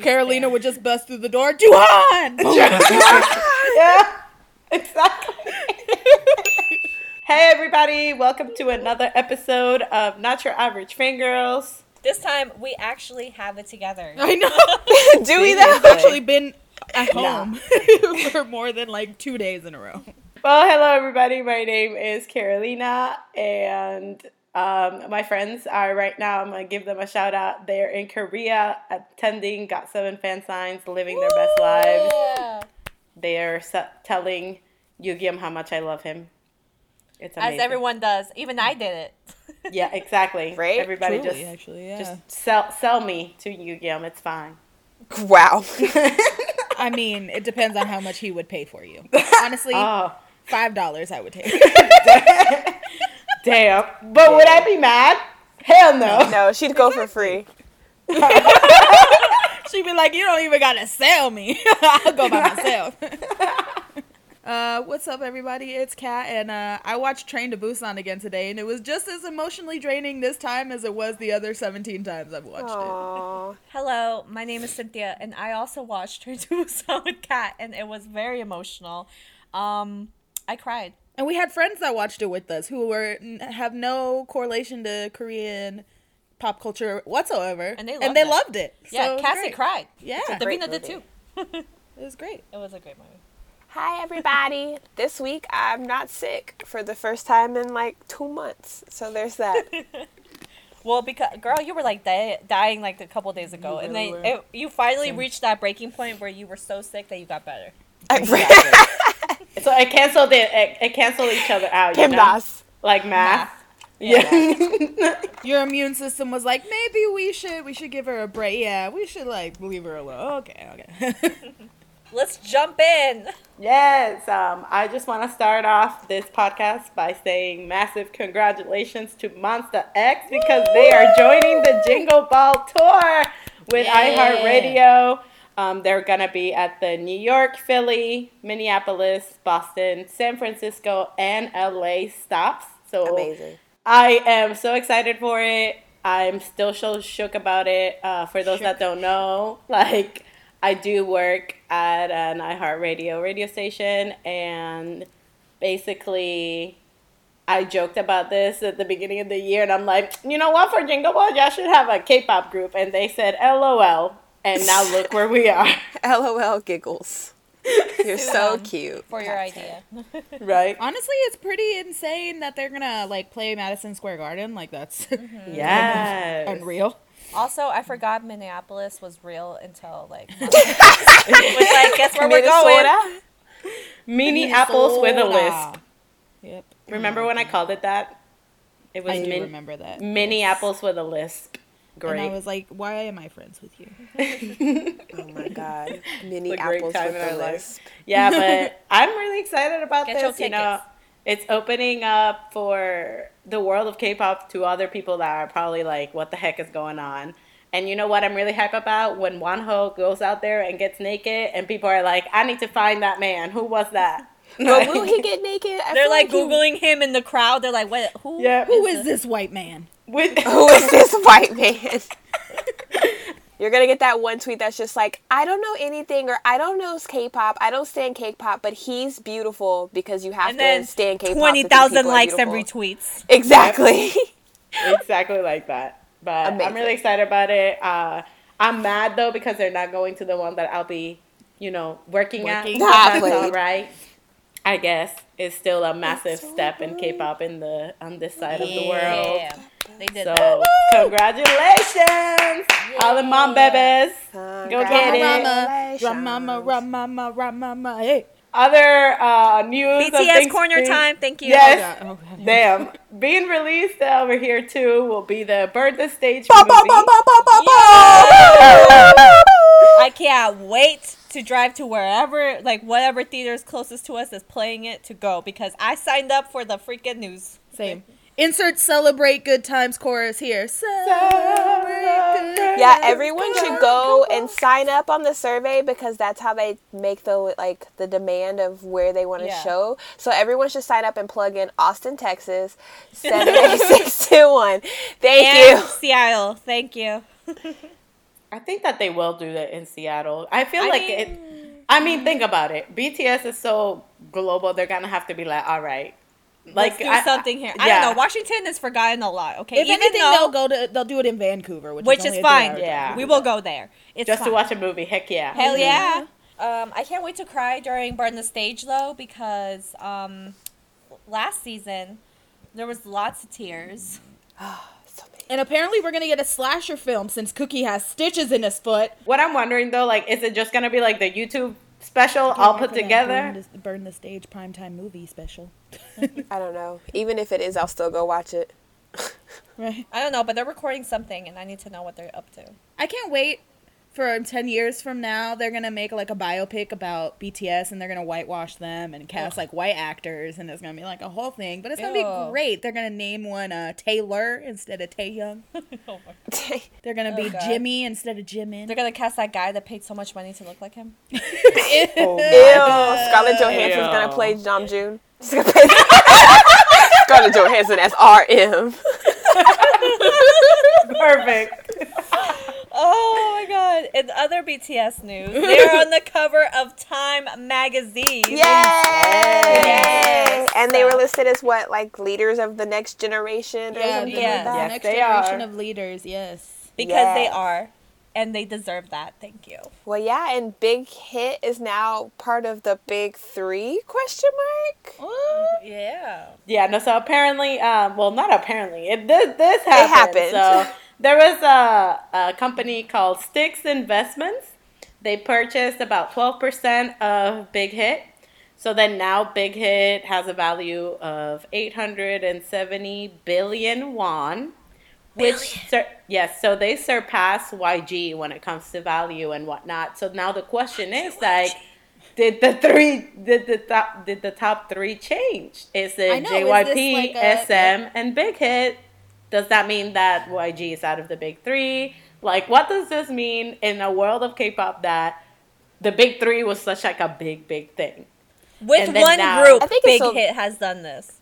Carolina would just bust through the door. Juhan! Oh yeah, exactly. hey, everybody. Welcome to another episode of Not Your Average Fangirls. This time we actually have it together. I know. Do we We've though? actually been at home for more than like two days in a row. Well, hello, everybody. My name is Carolina, and um, my friends are right now. I'm gonna give them a shout out. They're in Korea attending Got Seven fan signs, living their best lives. Yeah. They are se- telling Yugyeom how much I love him. It's As everyone does. Even I did it. Yeah, exactly. Right? Everybody Truly, just actually, yeah. just sell sell me to Yugyeom. It's fine. Wow. I mean, it depends on how much he would pay for you. Honestly, five dollars I would take. Damn. But would I be mad? Hell no. No, she'd go for free. She'd be like, "You don't even gotta sell me. I'll go by myself." uh, what's up, everybody? It's Kat, and uh, I watched Train to Busan again today, and it was just as emotionally draining this time as it was the other seventeen times I've watched it. Hello, my name is Cynthia, and I also watched her do Busan with Kat, and it was very emotional. Um, I cried. And we had friends that watched it with us who were have no correlation to Korean pop culture whatsoever, And they and loved they it. loved it. Yeah, So Cassie great. cried. Yeah, a great Davina did too. it was great. It was a great movie. Hi, everybody. This week I'm not sick for the first time in like two months. So there's that. Well, because girl, you were like di- dying like a couple days ago, and really then it, you finally reached that breaking point where you were so sick that you got better. So I canceled it. It, it canceled each other out. You Kim know? Das. Like math. Math. Yeah. Your immune system was like, maybe we should we should give her a break. Yeah, we should like leave her alone. Okay, okay. Let's jump in. yes. Um, I just want to start off this podcast by saying massive congratulations to Monsta X because they are joining the Jingle Ball tour with Yeah. iHeartRadio. Um, they're gonna be at the New York, Philly, Minneapolis, Boston, San Francisco, and LA stops. So Amazing. I am so excited for it. I'm still so shook about it. Uh, for those that don't know, like I do work at an iHeartRadio radio station, and basically, I joked about this at the beginning of the year, and I'm like, you know what? For Jingle Ball, y'all should have a K-pop group, and they said LOL, and now look where we are, LOL giggles. You're so Um, cute. For your idea. right? Honestly, it's pretty insane that they're gonna like play Madison Square Garden. Like that's Yes. unreal. Also, I forgot Minneapolis was real until like. was like, guess where we're going? Minnesota? Mini apples with a lisp. Yep. Remember when I called it that? It was I do min- remember that. mini apples with a lisp. And I was like, why am I friends with you? Oh my god. Mini It's a great apples time with in the life. lisp. yeah, but I'm really excited about Get your this. You know, it's opening up for the world of K-pop to other people that are probably like, "What the heck is going on?" And you know what I'm really hype about when Wonho goes out there and gets naked, and people are like, "I need to find that man. Who was that?" But will he get naked? I They're feel like he- googling him in the crowd. They're like, "What? Who? Yeah. Who is this white man? With Who is this white man? You're gonna get that one tweet that's just like, I don't know anything or I don't know K-pop, I don't stand K-pop, but he's beautiful because you have And to stand K-pop. twenty because thousand people are likes and beautiful. retweets. Exactly. exactly like that. But I'm really excited about it. Uh, I'm mad though because they're not going to the one that I'll be, you know, working, Working. at. But that's all please. right. I guess it's still a massive so step in. K-pop in the on this side of the world. Yeah, they did So that. congratulations, all the mom babies. Go get it. Rama, Ramama, Ramama, Ramama, hey. Other uh, news. of BTS things corner being- time. Thank you. Yes. Oh, God. Damn. Being released over here too will be the Burn the Stage Ba, movie. ba, ba, ba, ba, ba, ba. I can't wait to drive to wherever, like whatever theater is closest to us is playing it to go because I signed up for the freaking news. Same. Insert celebrate good times chorus here. Celebrate good Yeah, everyone should go and sign up on the survey because that's how they make the like the demand of where they want to Yeah. show. So everyone should sign up and plug in Austin, Texas, seven eight six two one. Thank And you. Seattle. Thank you. I think that they will do it in Seattle. I feel I like mean- it. I mean, think about it. BTS is so global; they're gonna have to be like, all right, like Let's do I- something here. I yeah. don't know. Washington is forgotten a lot. Okay, If even anything, though, they'll go to they'll do it in Vancouver, which, which is, is fine. Yeah. drive. we will go there. It's just to watch a movie. Heck yeah! Hell yeah. Um, I can't wait to cry during Burn the Stage though because um, last season there was lots of tears. So many. And apparently, we're gonna get a slasher film since Kookie has stitches in his foot. What I'm wondering though, like, is it just gonna be like the YouTube special all put For that together? Burn the, burn the stage primetime movie special. I don't know. Even if it is, I'll still go watch it. Right. I don't know, but they're recording something, and I need to know what they're up to. I can't wait for 10 years from now. They're going to make like a biopic about BTS and they're going to whitewash them and cast like white actors and it's going to be like a whole thing. But it's going to Ew. be great. They're going to name one uh, Taylor instead of Taehyung. They're going to Oh, be God. Jimmy instead of Jimin. They're gonna cast that guy that paid so much money to look like him. Ew. Scarlett Johansson's gonna Ew. play Namjoon. She's gonna play Scarlett Johansson as RM. Perfect. Oh my god! In other BTS news, they're on the cover of Time magazine. Yay! Yes. And they were listed as what, like leaders of the next generation or yeah, something yeah. like that. the Yes, next they generation are. of leaders, yes. Because they are, and they deserve that. Thank you. Well, yeah, and Big Hit is now part of the Big Three? Question mark. Yeah. Yeah, no, so apparently, um, well, not apparently, it, this, this happened. happened. So there was a, a company called STIC Investments. They purchased about 12% of Big Hit. So then now Big Hit has a value of 870 billion won. Which, sur- yes, so they surpass YG when it comes to value and whatnot. So now the question is like, did the three did the top did the top three change? Is it know, JYP, this like a- SM, and Big Hit? Does that mean that YG is out of the big three? Like, what does this mean in a world of K-pop that the big three was such like a big big thing? With one now- group, I think it's Big so- Hit has done this.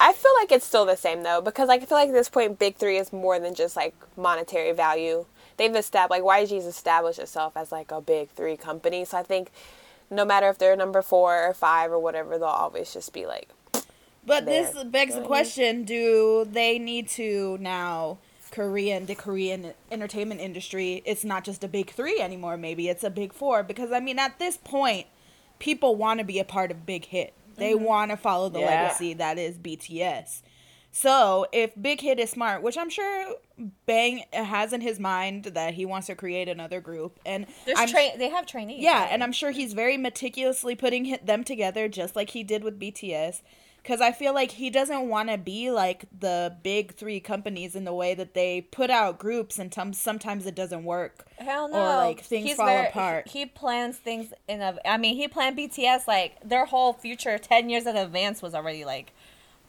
I feel like it's still the same though, because like, I feel like at this point, Big Three is more than just like monetary value. They've established like YG's established itself as like a Big Three company. So I think no matter if they're number four or five or whatever, they'll always just be like, But this begs the question: Do they need to now Korean the Korean entertainment industry? It's not just a big three anymore. Maybe it's a big four because I mean, at this point, people want to be a part of Big Hit. They mm-hmm. want to follow the Yeah. legacy that is BTS. So if Big Hit is smart, which I'm sure Bang has in his mind that he wants to create another group, and tra- they have trainees. yeah, right? and I'm sure he's very meticulously putting them together, just like he did with BTS. Because I feel like he doesn't want to be like the big three companies in the way that they put out groups, and tom- sometimes it doesn't work. Hell no. Or like things fall very- apart. He, plans things in a. I mean, he planned BTS like their whole future ten years in advance was already like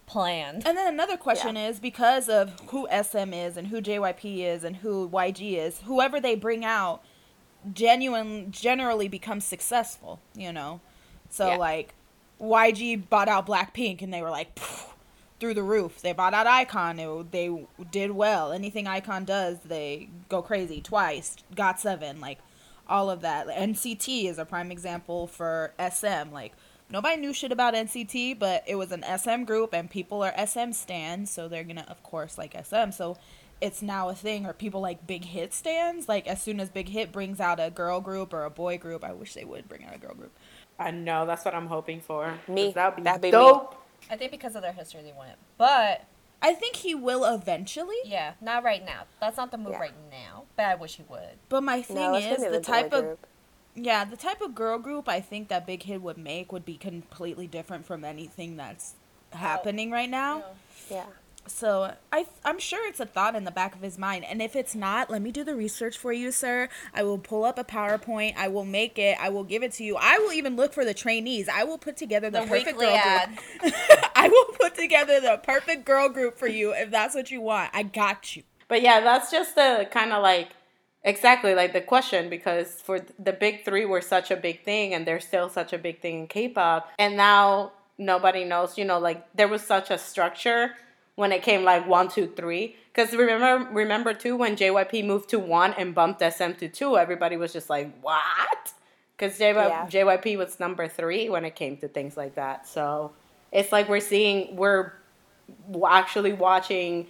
planned. And then another question is because of who SM is and who JYP is and who YG is, whoever they bring out genuine generally becomes successful, you know. So Yeah. like YG bought out Blackpink and they were like through the roof. They bought out iKON, it, they did well. Anything iKON does, they go crazy. Twice, Got 7, like all of that. NCT is a prime example for SM like Nobody knew shit about NCT, but it was an SM group and people are SM stands, so they're gonna, of course, like SM. So it's now a thing. Or people like Big Hit stands. Like as soon as Big Hit brings out a girl group or a boy group, I wish they would bring out a girl group. I know that's what I'm hoping for. Me, That'd be, That'd be me. dope. I think because of their history, they wouldn't. But I think he will eventually. yeah, not right now. That's not the move Yeah. right now. But I wish he would. But my thing no, is the the boy type of group. yeah, the type of girl group I think that Big Hit would make would be completely different from anything that's oh. happening right now. Yeah. So I I'm sure it's a thought in the back of his mind, and if it's not, let me do the research for you, sir. I will pull up a PowerPoint. I will make it. I will give it to you. I will even look for the trainees. I will put together the, The perfect girl ad. group. I will put together the perfect girl group for you if that's what you want. I got you. But yeah, that's just the kind of like exactly like the question because for the big three were such a big thing and they're still such a big thing in K-pop, and now nobody knows. You know, like there was such a structure when it came like one, two, three. Because remember, remember too when JYP moved to one and bumped SM to two, everybody was just like, "What?" Because JY- Yeah. JYP was number three when it came to things like that. So it's like we're seeing we're actually watching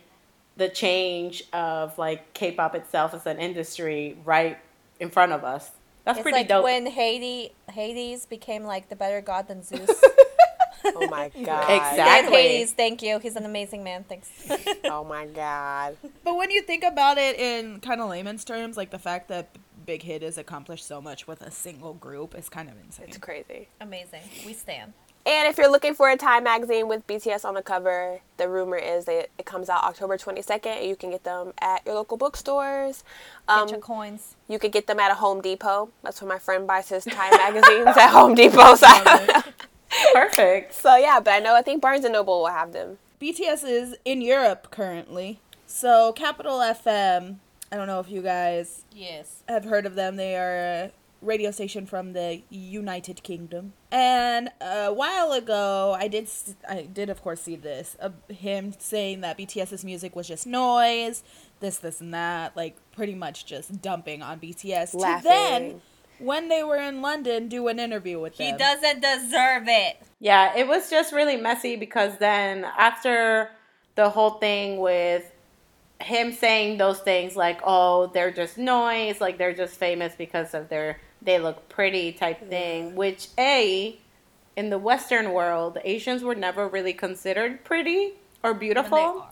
the change of like K-pop itself as an industry right in front of us. That's It's pretty like dope. when Hades Hades became like the better god than Zeus. Oh my god. Exactly. Dan Hades, thank you. He's an amazing man. Thanks. Oh my god. But when you think about it in kind of layman's terms, like the fact that Big Hit has accomplished so much with a single group is kind of insane. It's crazy. amazing. We stand. And if you're looking for a Time magazine with BTS on the cover, the rumor is that it comes out October 22nd. And you can get them at your local bookstores. Get Um, your coins. you could get them at a Home Depot. That's where my friend buys his Time magazines at Home Depot. So, Perfect. so yeah, but I know I think Barnes and Noble will have them. BTS is in Europe currently. So Capital FM, I don't know if you guys Yes. have heard of them. They are a radio station from the United Kingdom. And a while ago, I did I did of course see this of him saying that BTS's music was just noise, this this and that, like pretty much just dumping on BTS. To then Laughing. When they were in London do an interview with He them. He doesn't deserve it. Yeah, it was just really messy because then after the whole thing with him saying those things like, "Oh, they're just noise, like they're just famous because of their they look pretty" type thing, which a in the western world, Asians were never really considered pretty or And they beautiful.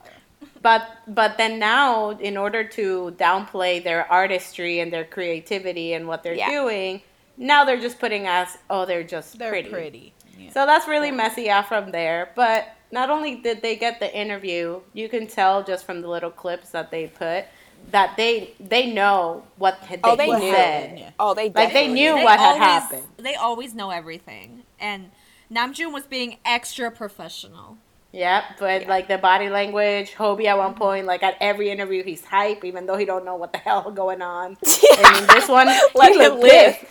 Are. But but then now, in order to downplay their artistry and their creativity and what they're Yeah. doing, now they're just putting us, oh, they're just They're pretty. pretty. Yeah. So that's really messy out from there. But not only did they get the interview, you can tell just from the little clips that they put that they they know what they, Oh, they what knew. said. Oh, they Like, they knew They what had happened. They always know everything. And Namjoon was being extra professional. Yep, but Yeah. like the body language, Hobi at one point, like at every interview, he's hype, even though he don't know what the hell going on. I mean, this one, Let he him live. pissed.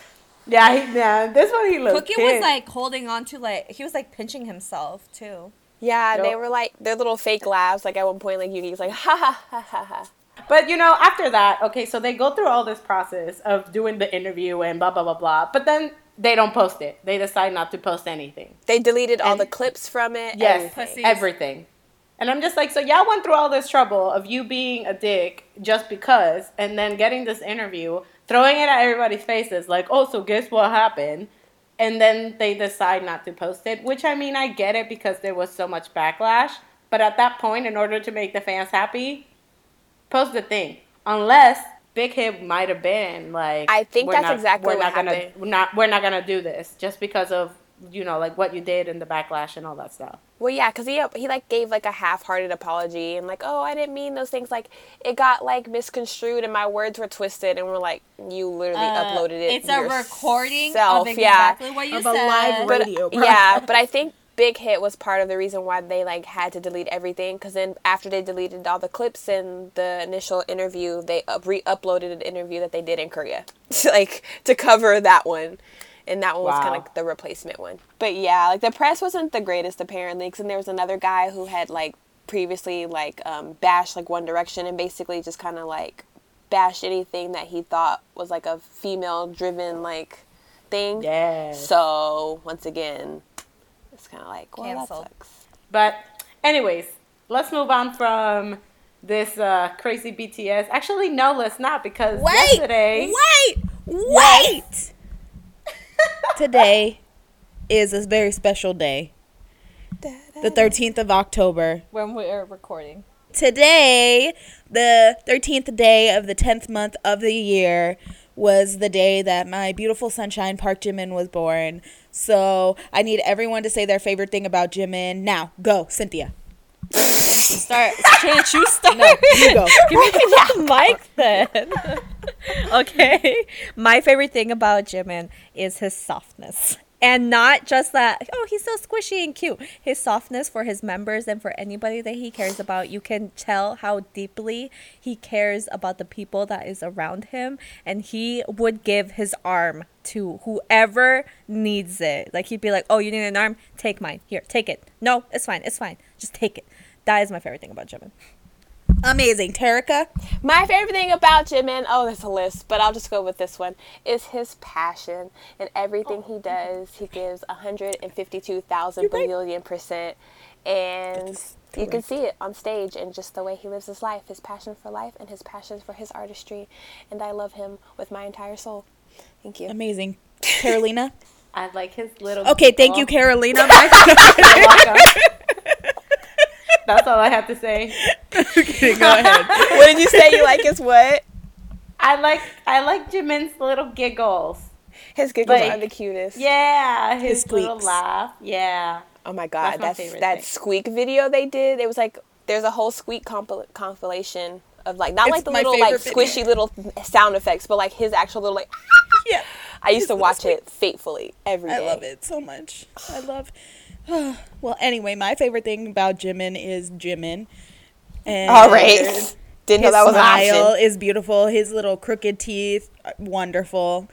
Yeah, he, yeah, this one he looked Kookie pissed. was like holding on to like he was like pinching himself too. Yeah, they were like their little fake laughs. Like at one point, like Yuki's like ha ha ha ha ha. But you know, after that, okay, so they go through all this process of doing the interview and blah blah blah blah. But then they don't post it. They decide not to post anything. They deleted all the clips from it. Yes, everything. Everything. And I'm just like, so y'all went through all this trouble of you being a dick just because, and then getting this interview, throwing it at everybody's faces, like, oh, so guess what happened? And then they decide not to post it, which I mean, I get it because there was so much backlash. But at that point, in order to make the fans happy, post the thing. Unless Big Hit might have been like, I think that's not- exactly we're what not gonna, happened. We're not, we're not gonna do this just because of you know like what you did and the backlash and all that stuff. Well, yeah, because he he like gave like a half-hearted apology and like, oh, I didn't mean those things. Like it got like misconstrued and my words were twisted. And we're like, you literally Uh, uploaded it. It's a recording yourself, of yeah. exactly what you Of a said. live But radio yeah, but I think Big Hit was part of the reason why they like had to delete everything. Because then after they deleted all the clips in the initial interview, they up- re-uploaded an interview that they did in Korea, like to cover that one. And that one was kind Wow. of the replacement one. But yeah, like the press wasn't the greatest apparently. Because then there was another guy who had like previously like um, bashed like One Direction and basically just kind of like bashed anything that he thought was like a female driven like thing. Yes. So once again, it's kind of like, well, Canceled. that sucks. But, anyways, let's move on from this uh, crazy BTS. Actually, no, let's not because yesterday. wait, wait. Today is a very special day, the 13th of October. when we are recording. Today, the 13th day of the 10th month of the year, was the day that my beautiful sunshine Park Jimin was born. So I need everyone to say their favorite thing about Jimin. Now, go, Cynthia. Start. Can't you start? No, you go. Give me the mic then. okay. My favorite thing about Jimin is his softness. And not just that, oh, he's so squishy and cute. His softness for his members and for anybody that he cares about. You can tell how deeply he cares about the people that is around him. And he would give his arm to whoever needs it. Like he'd be like, oh, you need an arm? Take mine. Here, take it. No, it's fine. It's fine. Just take it that is my favorite thing about Jimin. Amazing. Terica? My favorite thing about Jimin, oh, there's a list, but I'll just go with this one, is his passion and everything he does. He gives 152,000 right. percent. And you can see it on stage and just the way he lives his life, his passion for life and his passion for his artistry. And I love him with my entire soul. Thank you. Amazing. Carolina? I like his little. Okay, thank you. Carolina. My- You're welcome. That's all I have to say. Okay, go ahead. what did you say you like his what? I like I like Jimin's little giggles. His giggles Like- are the cutest. Yeah, his, His little squeaks. laugh. Yeah. Oh my god, That's my that's favorite that thing. squeak video they did. It was like there's a whole squeak compil- compilation of like not It's like the little like video. squishy little sound effects, but like his actual little like. Yeah. I used His to watch squeak. it faithfully every day. I love it so much. I love. well, anyway, my favorite thing about Jimin is Jimin. And All right, didn't know His that was an smile option. is beautiful. His little crooked teeth, uh, wonderful.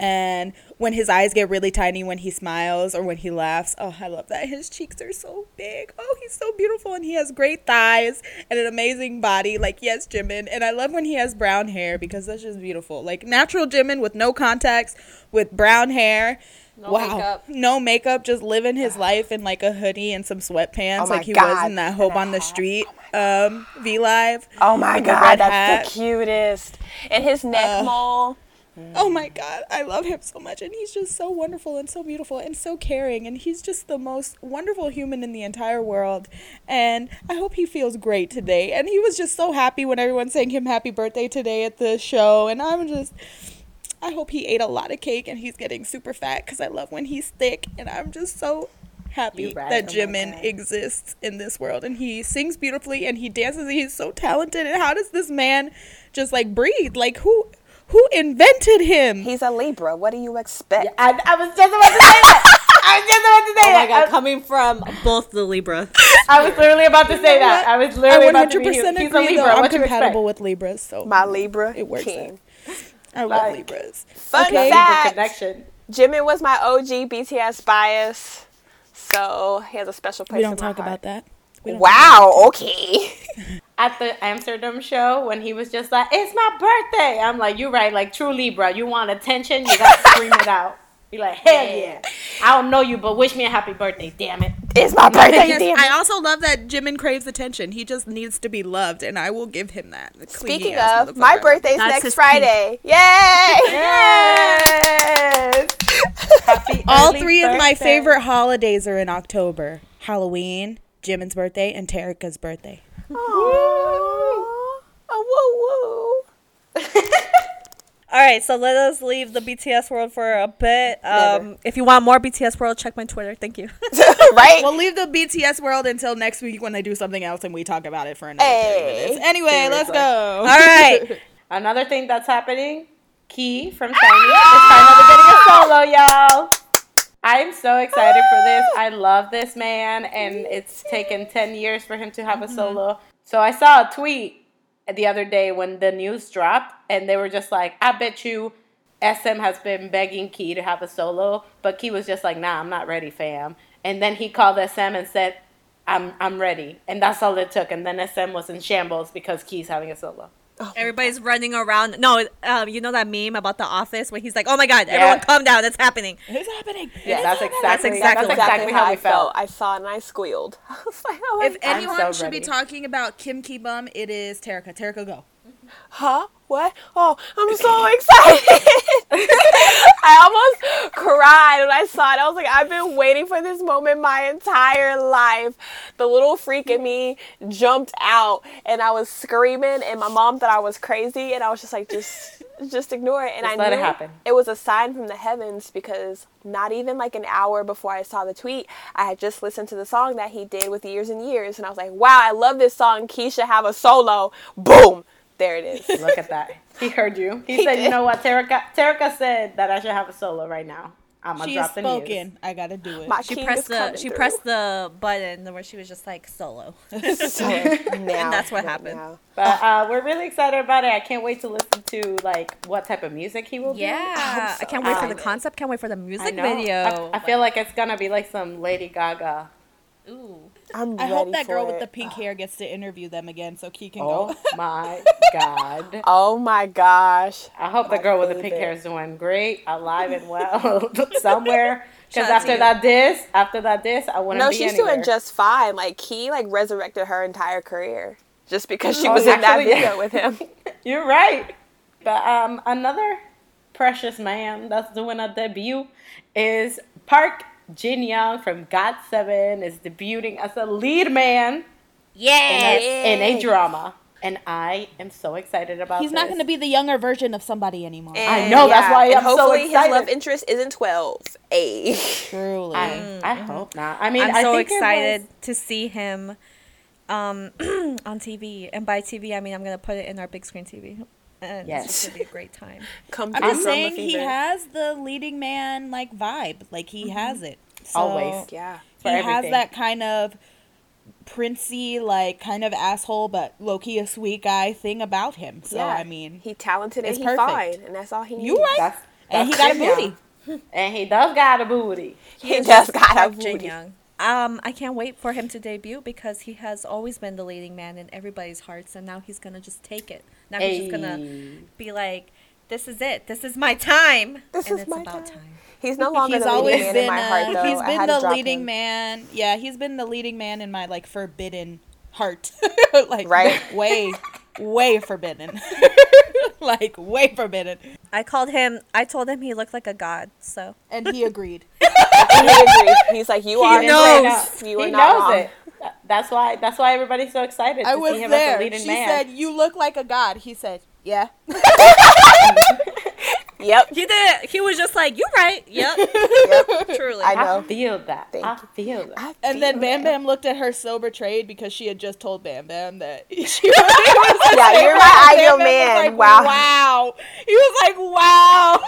And when his eyes get really tiny when he smiles or when he laughs, oh, I love that. His cheeks are so big. Oh, he's so beautiful. And he has great thighs and an amazing body. Like, yes, Jimin. And I love when he has brown hair because that's just beautiful. Like, natural Jimin with no contacts, with brown hair. No wow. makeup. No makeup, just living his life in like a hoodie and some sweatpants, Oh like he was in that Hope on the Street um, V Live. Oh my with the god, that's hat. the cutest. And his neck Uh, mole. Oh my god, I love him so much and he's just so wonderful and so beautiful and so caring and he's just the most wonderful human in the entire world and I hope he feels great today. And he was just so happy when everyone sang him happy birthday today at the show and I'm just I hope he ate a lot of cake and he's getting super fat cuz I love when he's thick and I'm just so happy right. that Oh Jimin God. exists in this world and he sings beautifully and he dances and he's so talented and how does this man just like breathe like who who invented him He's a Libra. What do you expect? I, I was just about to say that. I was just about to say Oh my that. god, coming from both the Libra. I, I was literally about to say that. I was literally I about to 100% be. He's a Libra. though. I'm What compatible with Libras, so My Libra It works king. I love Like- Libras. Fun Okay. Fact: connection. Jimin was my OG BTS bias, so he has a special place. We don't in my talk heart. about that. We don't Wow. Okay. At the Amsterdam show, when he was just like, "It's my birthday," I'm like, "You're right. Like true Libra, you want attention, you gotta scream it out." Be like, "Hell yeah. I don't know you, but wish me a happy birthday, damn it." It's my birthday. Yes, damn I also love that Jimin craves attention. He just needs to be loved, and I will give him that. Speaking of, my motherfucker. birthday's That's next his Friday. Yay! Yes. Happy All early three of my favorite holidays are in October: Halloween, Jimin's birthday, and Terica's birthday. Aw. Oh, woo woo. All right, so let us leave the BTS world for a bit. Um, if you want more BTS world, check my Twitter. Thank you. right? We'll leave the BTS world until next week when they do something else and we talk about it for another 30 Hey. minutes. Anyway, let's go. All right. Another thing that's happening, Key from ah! SHINee is finally getting a solo, y'all. I'm so excited for this. Ah! I love this man, and it's taken 10 years for him to have a mm-hmm. solo. So I saw a tweet the other day when the news dropped, and they were just like, I bet you SM has been begging Key to have a solo, but Key was just like, nah, I'm not ready, fam. And then he called SM and said, I'm, I'm ready. And that's all it took. And then SM was in shambles because Key's having a solo. Everybody's running around. No, um, you know that meme about the office where he's like, "Oh my god, everyone, calm down, it's happening." It's happening. Yeah, It's that's happening. exactly, exactly that's exactly how we felt. I saw it and I squealed. I was like, oh my If God. anyone so should be talking about Kim Ki Bum, it is Terica. Terica, go. Huh? What? Oh, I'm so excited. I almost cried when I saw it. I was like, I've been waiting for this moment my entire life. The little freak in me jumped out and I was screaming and my mom thought I was crazy and I was just like, just just ignore it. And Just I let knew it happen. it was a sign from the heavens because not even like an hour before I saw the tweet, I had just listened to the song that he did with Years and Years and I was like, wow, I love this song. Keisha have a solo. Boom. There it is. Look at that. He heard you. He, He said, did. you know what, Terica, Terica said that I should have a solo right now. I'm going to She drop the news. spoken. I gotta do it. My She pressed the she through. pressed the button where she was just like solo. So, now, And that's what right happened. now. But uh, we're really excited about it. I can't wait to listen to like what type of music he will do. Yeah, so I can't wait for the excited. concept. Can't wait for the music know. video. I, I feel like it's gonna be like some Lady Gaga Ooh. I'm I hope that for girl with the pink hair gets to interview them again so Key can Oh go. Oh my god. Oh my gosh. I hope the girl with the pink favorite. hair is doing great, alive and well somewhere. Because Shout out to after that diss, after that diss, I wouldn't No, be she's anywhere. doing just fine. Like he like resurrected her entire career just because she Oh, was in that actually, yeah. video with him. You're right. But um, another precious man that's doing a debut is Park Jin Young from Got Seven is debuting as a lead man in Yeah. a, in a drama, and I am so excited about. He's not going to be the younger version of somebody anymore. I know, that's why I'm so hopefully excited. his love interest isn't twelve. A. Truly. I, I hope not. I mean, I'm I so think excited was- to see him um, on TV. And by TV, I mean I'm gonna put it in our big screen TV. And Yes. it's just gonna be a great time. Come I'm just saying he fever. has the leading man like vibe. Like he has it. So Always. Yeah. for he has that kind of princey, like kind of asshole, but low key a sweet guy thing about him. So yeah. I mean, he talented and it's he perfect. fine, and that's all he needs. you right, That's, and he got a Jin Young. booty. and he does got a booty. He just got a Park Jin booty. Young. Um, I can't wait for him to debut because he has always been the leading man in everybody's hearts, and now he's gonna just take it. Now he's just gonna be like, "This is it. This is my time." This and is it's my about time. time. He's no longer He's the always leading man been in my heart, though. he's I been the leading him. man. Yeah, he's been the leading man in my like forbidden heart. like Right? way way forbidden. like way forbidden. I called him. I told him he looked like a god. So And he agreed. he agreed. He's like, you are He knows. knows. You are he not knows wrong. it. That's why. That's why everybody's so excited to I was see him there. as a leading She man. said, "You look like a god." He said, "Yeah." Yep. he did. He was just like, "You're right? Yep, Yep. truly." I know. I know. feel that. Thank I feel that. I And then feel Bam it. Bam looked at her so betrayed because she had just told Bam Bam that she was the Yeah, you're my Bam ideal Bam was man. like, Wow. Wow. He was like, wow.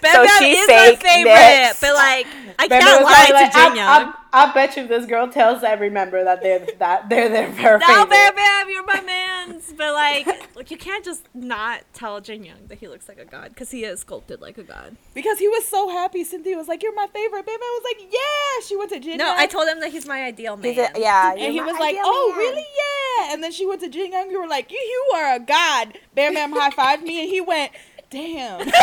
Bam So Bam she's is fake, my favorite, next. but like, I Baby can't lie probably like, to Jin I, Young. I, I bet you this girl tells every member that they're that they're their her No. Bam Bam, you're my man's. But like, like you can't just not tell Jin Young that he looks like a god because he is sculpted like a god. because he was so happy. Cynthia was like, you're my favorite. Bam Bam was like, yeah. She went to Jin Young. No, Young. I told him that he's my ideal man. A, yeah. and he was like, "Oh, man. really? Yeah." And then she went to Jin Young. You were like, "You, you are a god." Bam Bam high fived me, and he went, "Damn."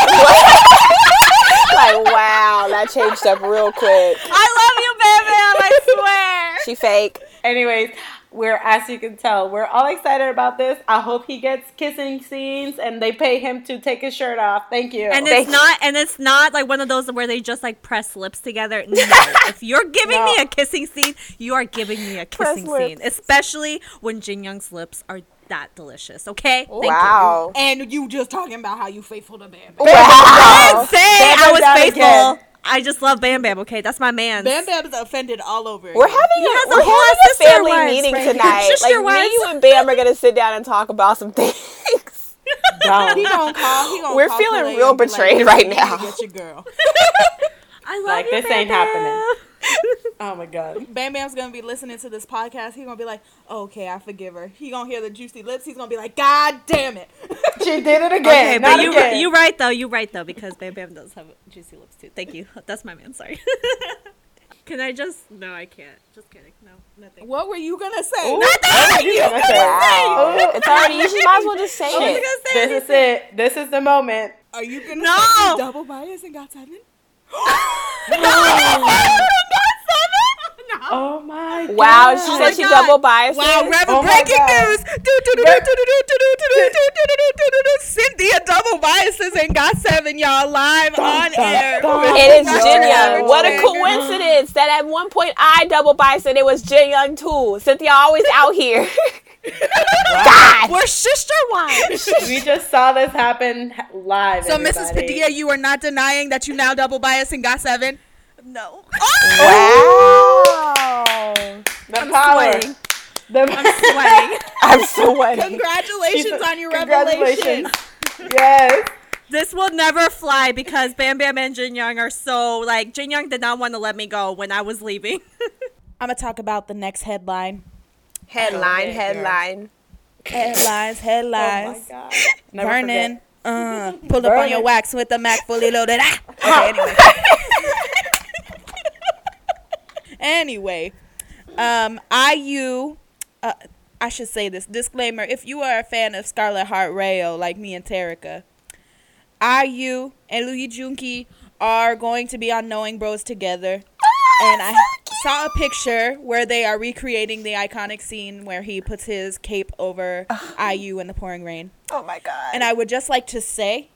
Like, wow, that changed up real quick. I love you, Bam Bam. I swear. She fake. Anyways, we're as you can tell, we're all excited about this. I hope he gets kissing scenes and they pay him to take his shirt off. Thank you. And Thank it's not, and it's not like one of those where they just like press lips together. No, if you're giving me a kissing scene, you are giving me a Press kissing scene, lips. especially when Jin Young's lips are that delicious. Okay, Thank you. wow. and you just talking about how you faithful to Bam Bam. I Wow. didn't say Bam I was faithful. again. I just love Bam Bam. Okay, that's my man. Bam Bam's offended all over. We're having has a, a we're whole having a family wives meeting right tonight. Sister Like me, you, and Bam are gonna sit down and talk about some things. Dumb. He gonna call. He gonna We're call feeling real and be like, betrayed right now." to Get your girl. I love Like, you, this Bam ain't Bam. happening. oh my god. Bam Bam's gonna be listening to this podcast. He gonna be like, "Okay, I forgive her." He gonna hear the juicy lips. He's gonna be like, "God damn it." She did it again. Okay, not but you again. you right though. You right though because Bam Bam does have juicy lips too. Thank you. That's my man. Sorry. Can I just? No, I can't. Just kidding. No, nothing. What were you gonna say? Ooh, what were you gonna say? wow. Ooh. It's already. You just might as well just say I it. say This is it. This is the moment. Are you gonna No! say you double bias and got seven? Oh my God. Wow, she said she double biased. Wow, Reverend breaking news. Cynthia double biases and got seven, y'all, live on air. It is Jin Young. What a coincidence that at one point I double biased and it was Jin Young too. Cynthia always out here. God. We're sister wives. we just saw this happen live. So, everybody. Mrs. Padilla, you are not denying that you now double bias and got seven? No. Oh! Wow the I'm power. sweating. The Sweating. I'm sweating. Congratulations on your revelation. Yes. This will never fly because Bam Bam and Jin Young are so like Jin Young did not want to let me go when I was leaving. I'm going to talk about the next headline. Headline, headline. Headlines, headlines. Oh my god. Never Burning. Uh, pulled up on Burning. your wax with the Mac fully loaded. Ah! Okay, anyway. anyway. Um, IU, uh, I should say this disclaimer: if you are a fan of Scarlet Heart Ryeo, like me and Terica, IU and Lee Joon-gi are going to be on Knowing Bros together. and I saw a picture where they are recreating the iconic scene where he puts his cape over IU in the pouring rain. Oh my god. And I would just like to say,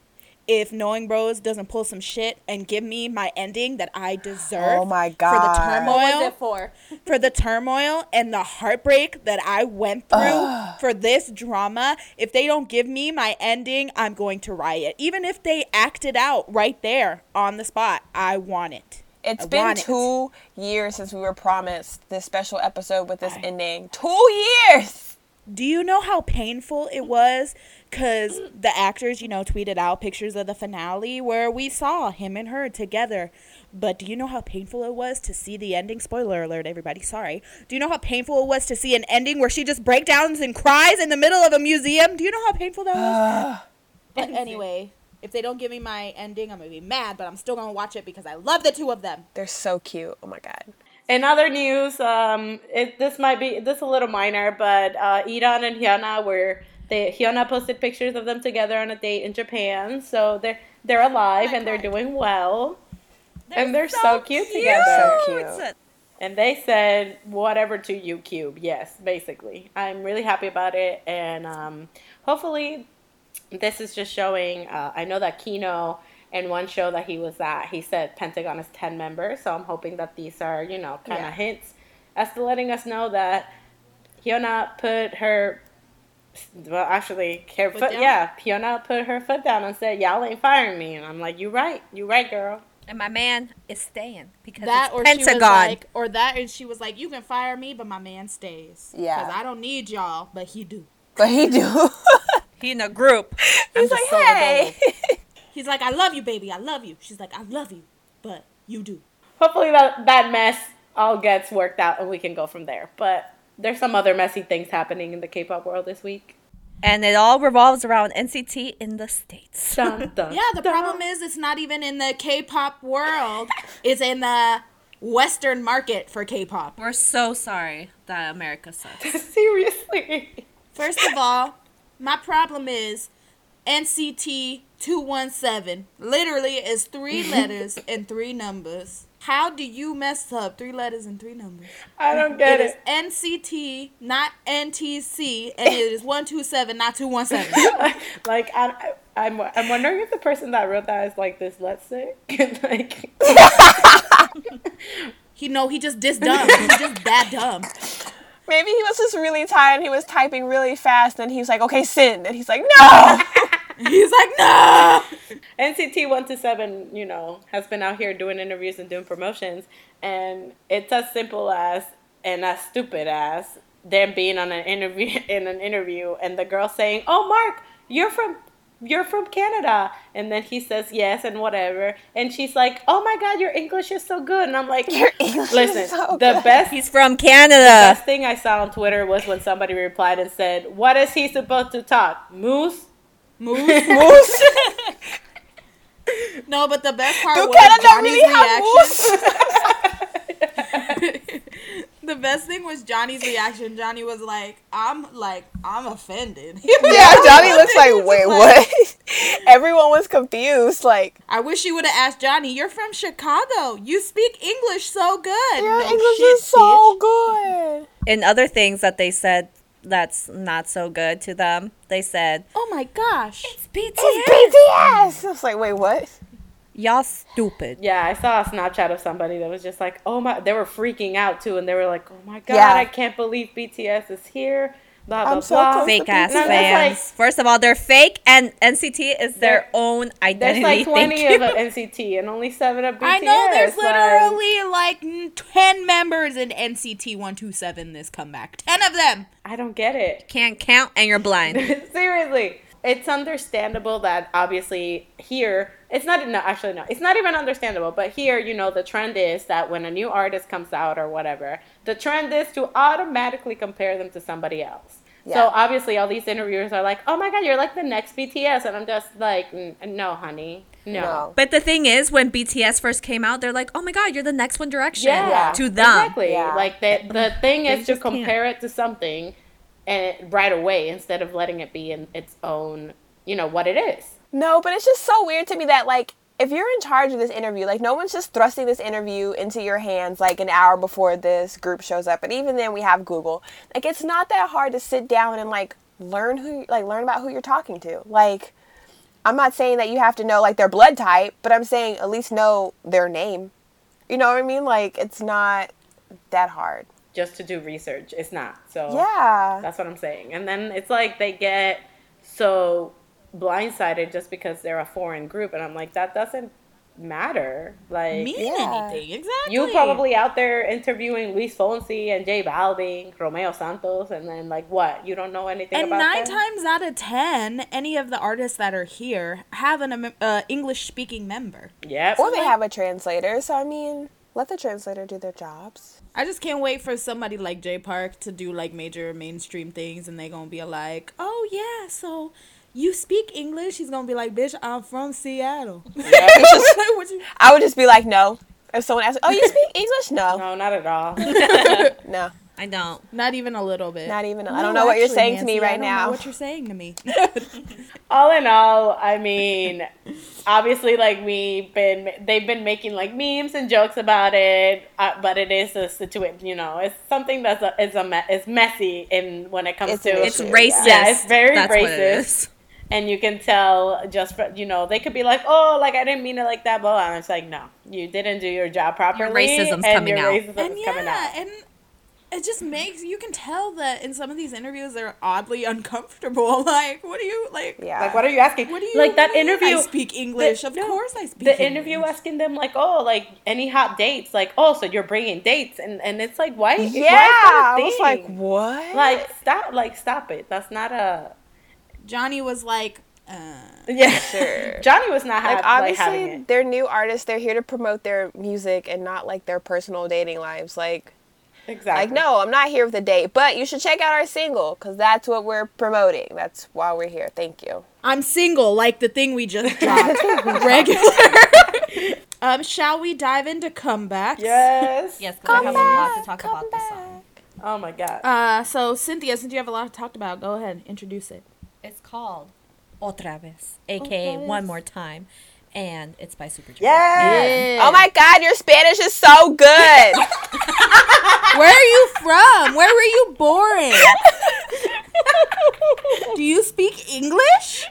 if Knowing Bros doesn't pull some shit and give me my ending that I deserve Oh my god! for the turmoil, What was it for? for the turmoil and the heartbreak that I went through for this drama, if they don't give me my ending, I'm going to riot. Even if they act it out right there on the spot, I want it. It's I been want it. two years since we were promised this special episode with this ending. Two years. Do you know how painful it was? Because the actors, you know, tweeted out pictures of the finale where we saw him and her together. But do you know how painful it was to see the ending? Spoiler alert, everybody, sorry. Do you know how painful it was to see an ending where she just breakdowns and cries in the middle of a museum? Do you know how painful that was? Ah. but anyway, if they don't give me my ending, I'm going to be mad, but I'm still going to watch it because I love the two of them. They're so cute. Oh my god. In other news, um, it, this might be this is a little minor, but uh, E'Dawn and Hyuna were they Hyuna posted pictures of them together on a date in Japan, so they're they're alive and they're doing well, and they're so, cute, together. So cute. And they said whatever to you, Cube. Yes, basically. I'm really happy about it, and um, hopefully, this is just showing. Uh, I know that Kino in one show that he was at, he said Pentagon is ten members. So I'm hoping that these are, you know, kind of Yeah. hints as to letting us know that Hyuna put her. Well, actually, her Foot foot. yeah, Hyuna put her foot down and said, "Y'all ain't firing me." And I'm like, "You right, you right, girl." And my man is staying because that it's or Pentagon. she was like or that and she was like you can fire me but my man stays Yeah. because i don't need y'all but he do But he do. he in a group. He's like, hey. He's like i love you baby i love you she's like i love you but you do hopefully that that mess all gets worked out and we can go from there. But there's some other messy things happening in the K-pop world this week. And it all revolves around NCT in the States. Dun, dun, yeah the dun. problem is it's not even in the k-pop world it's in the western market for k-pop We're so sorry that America sucks. seriously. first of all my problem is nct 217 literally is three letters and three numbers how do you mess up three letters and three numbers I don't get it. It is. NCT, not NTC, and it is 127, not 217. like I, I'm, I'm wondering if the person that wrote that is like dyslexic. like, he know he just this dumb. He just that dumb. Maybe he was just really tired. He was typing really fast, and he was like, "Okay, send." And he's like, "No." He's like, no. NCT one to seven, you know, has been out here doing interviews and doing promotions, and it's as simple as and as stupid as them being on an interview in an interview, and the girl saying, "Oh, Mark, you're from." You're from Canada, and then he says yes and whatever, and she's like, "Oh my God, your English is so good," and I'm like, Your English is listen, so the good." best He's from Canada. The best thing I saw on Twitter was when somebody replied and said, "What is he supposed to talk? Moose?" Moose. Moose. No, but the best part Do was Canada Johnny's really have reaction. the best thing was Johnny's reaction. Johnny was like, "I'm like, I'm offended." yeah, Johnny looks like, He wait, just what? Everyone was confused. Like, I wish you would have asked Johnny. You're from Chicago. You speak English so good. your No English shit, is so good. In other things that they said that's not so good to them, they said, Oh my gosh. It's BTS. It's BTS. I was like, wait, what? Y'all stupid. Yeah, I saw a Snapchat of somebody that was just like, "Oh my!" They were freaking out too, and they were like, "Oh my god, Yeah. I can't believe BTS is here." Blah blah I'm so blah. close Fake to ass No, fans. like- First of all, they're fake, and NCT is their own identity. There's like twenty Thank of you. NCT and only seven of BTS. I know there's like- literally like mm, 10 members in NCT 127 this comeback. 10 of them. I don't get it. Can't count, and you're blind. Seriously. It's understandable that obviously here it's not no actually no it's not even understandable but here you know the trend is that when a new artist comes out or whatever the trend is to automatically compare them to somebody else Yeah. So obviously, all these interviewers are like, "Oh my god, you're like the next BTS," and I'm just like, "No, honey, no." No. But the thing is, when BTS first came out, they're like, "Oh my God, you're the next One Direction." Yeah, To them, exactly. Yeah. Like the the thing is to just can't. compare it to something, and right away instead of letting it be in its own, you know, what it is. No, but it's just so weird to me that like if you're in charge of this interview, like no one's just thrusting this interview into your hands like an hour before this group shows up. And even then we have Google. Like it's not that hard to sit down and like learn who like learn about who you're talking to. Like I'm not saying that you have to know like their blood type, but I'm saying at least know their name. You know what I mean? Like it's not that hard. Just to do research, it's not. So Yeah. That's what I'm saying. And then it's like they get so blindsided just because they're a foreign group, and I'm like, that doesn't matter. Like mean Yeah. anything exactly. you probably out there interviewing Luis Fonsi and J Balvin, Romeo Santos, and then like what? You don't know anything and about nine them? times out of ten, any of the artists that are here have an uh, English speaking member. Yep. Or they have a translator, so I mean, let the translator do their jobs. I just can't wait for somebody like Jay Park to do like major mainstream things, and they gonna be like, "Oh yeah, so you speak English?" He's gonna be like, "Bitch, I'm from Seattle." What you- I would just be like, no. If someone asks, oh, you speak English? No, no, not at all. no, I don't. Not even a little bit. not even. I No, don't know what you're actually, saying to me Nancy, I right don't know now. what you're saying to me? all in all, I mean, obviously, like we've been, they've been making like memes and jokes about it, uh, but it is a situation. You know, it's something that's a, is a me- is messy in when it comes It's to It's racist. Yeah, it's very That's What it racist. Is. and you can tell just for, you know they could be like oh like i didn't mean it like that but and it's like no you didn't do your job properly racism's and coming your out. racism and is coming yeah, out and it just makes you can tell that in some of these interviews they're oddly uncomfortable. Like, what are you like? Yeah. like what are you asking What do you like that mean interview I speak English. the- of no, course, I speak. the interview asking them like oh like any hot dates like oh so you're bringing dates and and it's like why why is yeah, that a I was like, what? like stop like stop it that's not a Johnny was like, uh, yeah Sure. johnny was not like ha- like having obviously it they're new artists. They're here to promote their music and not like their personal dating lives. Like, exactly like no, I'm not here with a date, but you should check out our single because that's what we're promoting. That's why we're here. Thank you. I'm single, like the thing we just dropped. Regular. um, shall we dive into comebacks? yes Yes, because I have a lot to talk about this song. oh my god Uh, so Cynthia, since you have a lot to talk about, go ahead, and introduce it. It's called Otra vez, aka Otra One. More Time, and it's by Super Junior. yes Oh my God, your Spanish is so good. Where are you from? Where were you born? Do you speak English?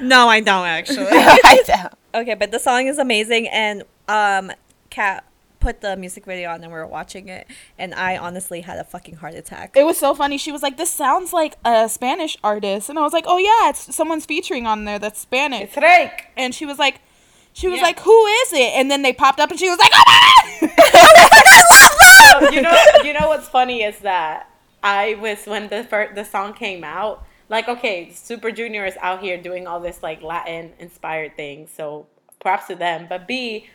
No, I don't actually. I know. okay, but the song is amazing, and um, Kat put the music video on, and we were watching it, and I honestly had a fucking heart attack. It was so funny. She was like, "This sounds like a Spanish artist," and I was like, "Oh yeah, it's someone's featuring on there that's Spanish." it's Reik. And she was like, "She was Yeah. like, who is it?" And then they popped up, and she was like, "Oh my god!" You know, you know what's funny is that I was when the first, the song came out. Like, okay, Super Junior is out here doing all this like Latin inspired things, so props to them. But B,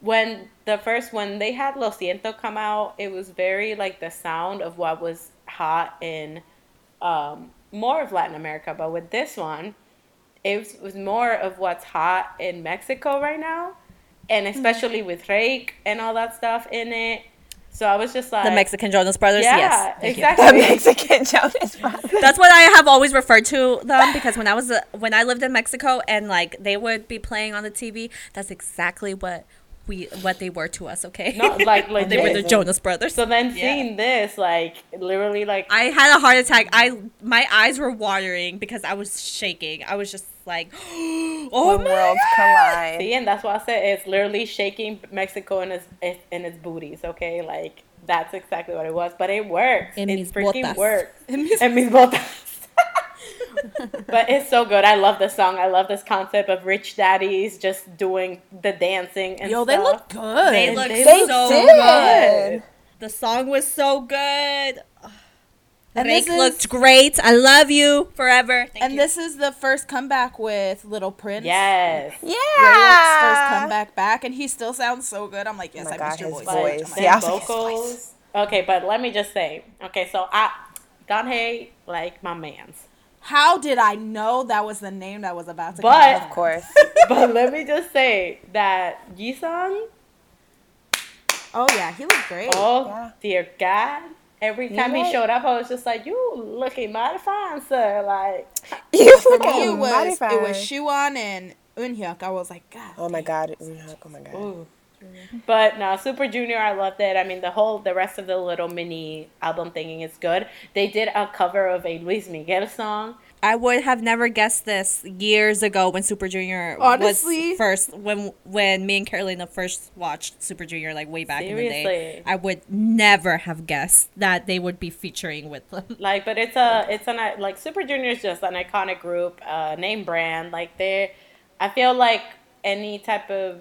when the first when they had Lo Siento come out, it was very like the sound of what was hot in um, more of Latin America. But with this one, it was, was more of what's hot in Mexico right now, and especially with Reik and all that stuff in it. So I was just like The Mexican Jonas Brothers, yeah, yes. thank you. The exactly. Mexican Jonas Brothers. That's what I have always referred to them because when I was uh, when I lived in Mexico and like they would be playing on the TV, that's exactly what we what they were to us. Okay, not like they were the. Jonas Brothers. So then Yeah. seeing this, like literally, like I had a heart attack. I my eyes were watering because I was shaking. I was just like, oh When my worlds collide. see, and that's why I said it's literally shaking Mexico in its in its booties. Okay, like that's exactly what it was, but it works. En it mis freaking botas. works. En mis- En mis botas. But it's so good. I love this song. I love this concept of rich daddies just doing the dancing and Yo, they look good. They look they They so did. good. The song was so good. And Reik this is- looked great. I love you forever. Thank and you. this is the first comeback with Little Prince. Yes. Ryeowook's first comeback back, and he still sounds so good. I'm like, yes, Oh I God, missed your voice. Voice. I'm like, them Yeah, I was like, his vocals. Okay, but let me just say. Okay, so I Donghae, like my man's. How did I know that was the name that was about to But- come out? Of course. but let me just say that Yesung, Oh yeah, he looked great. oh Yeah. dear God. Every time he right. showed up, I was just like, "You looking mighty fine, sir." Like, you For me, looking it mighty was it was fine. Siwon and Eunhyuk. I was like, God. Oh my god. Oh my god. ooh. But no, Super Junior, I loved it. I mean, the whole, the rest of the little mini album thinking is good. They did a cover of a Luis Miguel song. I would have never guessed this years ago when Super Junior Honestly? was first when when me and Carolina first watched Super Junior like way back in the day. I would never have guessed that they would be featuring with them. Like, but it's a, it's an, like Super Junior is just an iconic group, uh, name brand. Like they, I feel like any type of,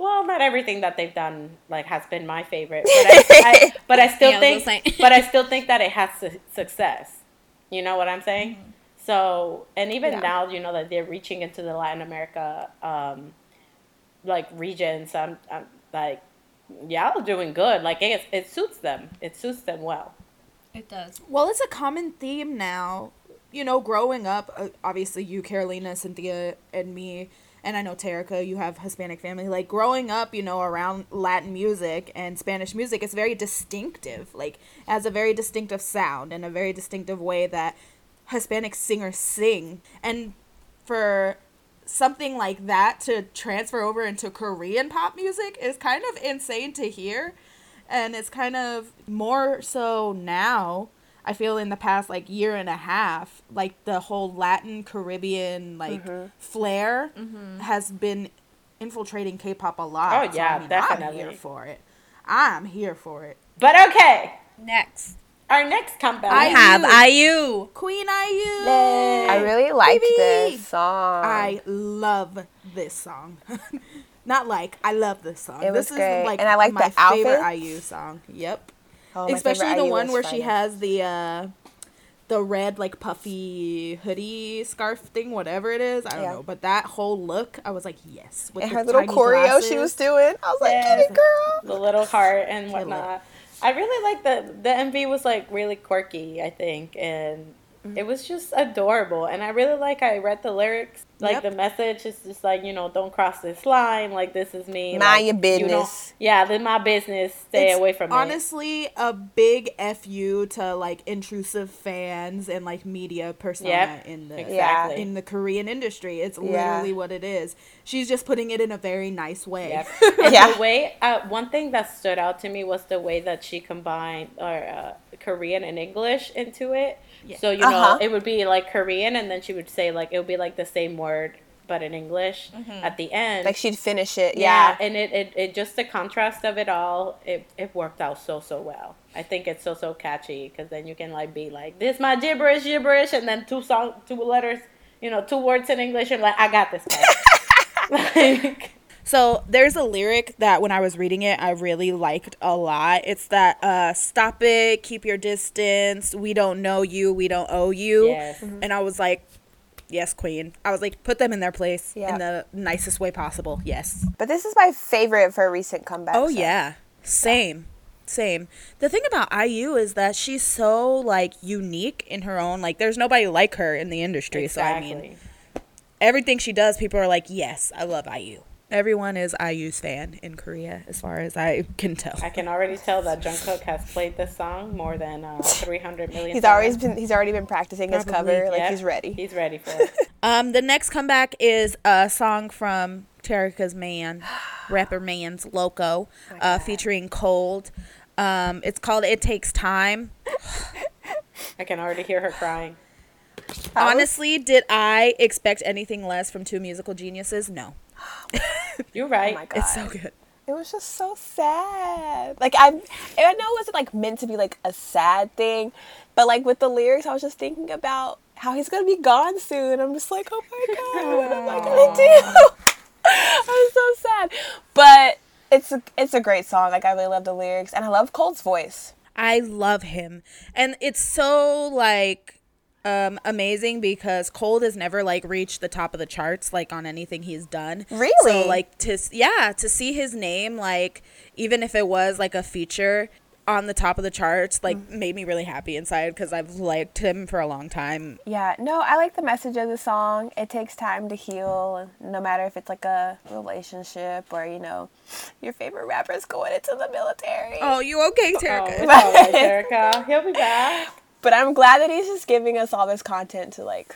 well, not everything that they've done like has been my favorite, but I, I but I still Yeah, think, gonna but I still think that it has su- success. You know what I'm saying? Mm-hmm. So, and even Yeah. now, you know that they're reaching into the Latin America, um, like regions. I'm, I'm like, y'all doing good. Like it, it suits them. It suits them well. It does. Well, it's a common theme now. You know, growing up, uh, obviously you, Carolina, Cynthia, and me, and I know Terica, you have Hispanic family. Like growing up, you know, around Latin music and Spanish music, it's very distinctive. Like has a very distinctive sound and a very distinctive way that Hispanic singers sing. And for something like that to transfer over into Korean pop music is kind of insane to hear. And it's kind of more so now. I feel in the past like year and a half, like the whole Latin Caribbean like mm-hmm. flair mm-hmm. has been infiltrating K-pop a lot. Oh, So, yeah, I mean, I'm here for it. I'm here for it. But okay, Next, our next comeback. I have IU. Queen IU. I really liked Baby. this song. I love this song. Not like I love this song. It was this great. is like And I like my the favorite. IU song. Yep. Oh, my Especially the one was where she has the uh the red like puffy hoodie scarf thing, whatever it is. I don't Yeah. know, but that whole look, I was like, yes. With and the her little tiny choreo she was doing. I was like, Yes. get it, girl. the little heart and whatnot. I really like the the MV was like really quirky, I think, and Mm-hmm. it was just adorable. And I really like I read the lyrics. Like Yep. the message is just like you know, don't cross this line. Like this is me. Mind like, your you business. yeah, this my business. Stay It's away from it. honestly a big fu to like intrusive fans and like media persona Yep, in the exactly. in the Korean industry. It's Yeah. literally what it is. She's just putting it in a very nice way. Yep. Yeah. The way uh, one thing that stood out to me was the way that she combined or uh, Korean and English into it. Yeah. So you Uh-huh. know, it would be like Korean, and then she would say like it would be like the same word but in English at the end. Like she'd finish it. yeah, Yeah. and it, it, it just the contrast of it all, it, it worked out so so well. I think it's so so catchy because then you can like be like this my gibberish gibberish, and then two song two letters, you know, two words in English, and like I got this. like. So there's a lyric that when I was reading it, I really liked a lot. It's that uh, "Stop it, keep your distance. We don't know you, we don't owe you." Yes. And I was like, "Yes, Queen." I was like, "Put them in their place Yeah. in the nicest way possible." Yes. But this is my favorite for a recent comeback. Oh so. yeah, same, same. The thing about IU is that she's so like unique in her own. Like, there's nobody like her in the industry. So I mean, everything she does, people are like, "Yes, I love IU." Everyone is IU's fan in Korea, as far as I can tell. I can already tell that Jungkook has played this song more than uh, 300 million He's times. always been. He's already been practicing his Probably, cover. Like he's ready. He's ready for it. Um, the next comeback is a song from Terrica's Man, rapper Man's Loco, uh, featuring Colde. Um, it's called "It Takes Time." I can already hear her crying. Honestly, did I expect anything less from two musical geniuses? No. You're right. Oh my god. It's so good. It was just so sad. Like I, I know it wasn't like meant to be like a sad thing, but like with the lyrics, I was just thinking about how he's gonna be gone soon. I'm just like, oh my god, what am I gonna do? I'm so sad, but it's a, it's a great song. Like I really love the lyrics, and I love Colde's voice. I love him. And it's so like um amazing because Colde has never like reached the top of the charts like on anything he's done. Really? So like to yeah, to see his name like even if it was like a feature on the top of the charts like made me really happy inside because I've liked him for a long time. Yeah, no, I like the message of the song. It takes time to heal, no matter if it's like a relationship or, you know, your favorite rapper's going into the military. Oh, you okay, Oh, Terica? it's all right, Erica. He'll be back. But I'm glad that he's just giving us all this content to like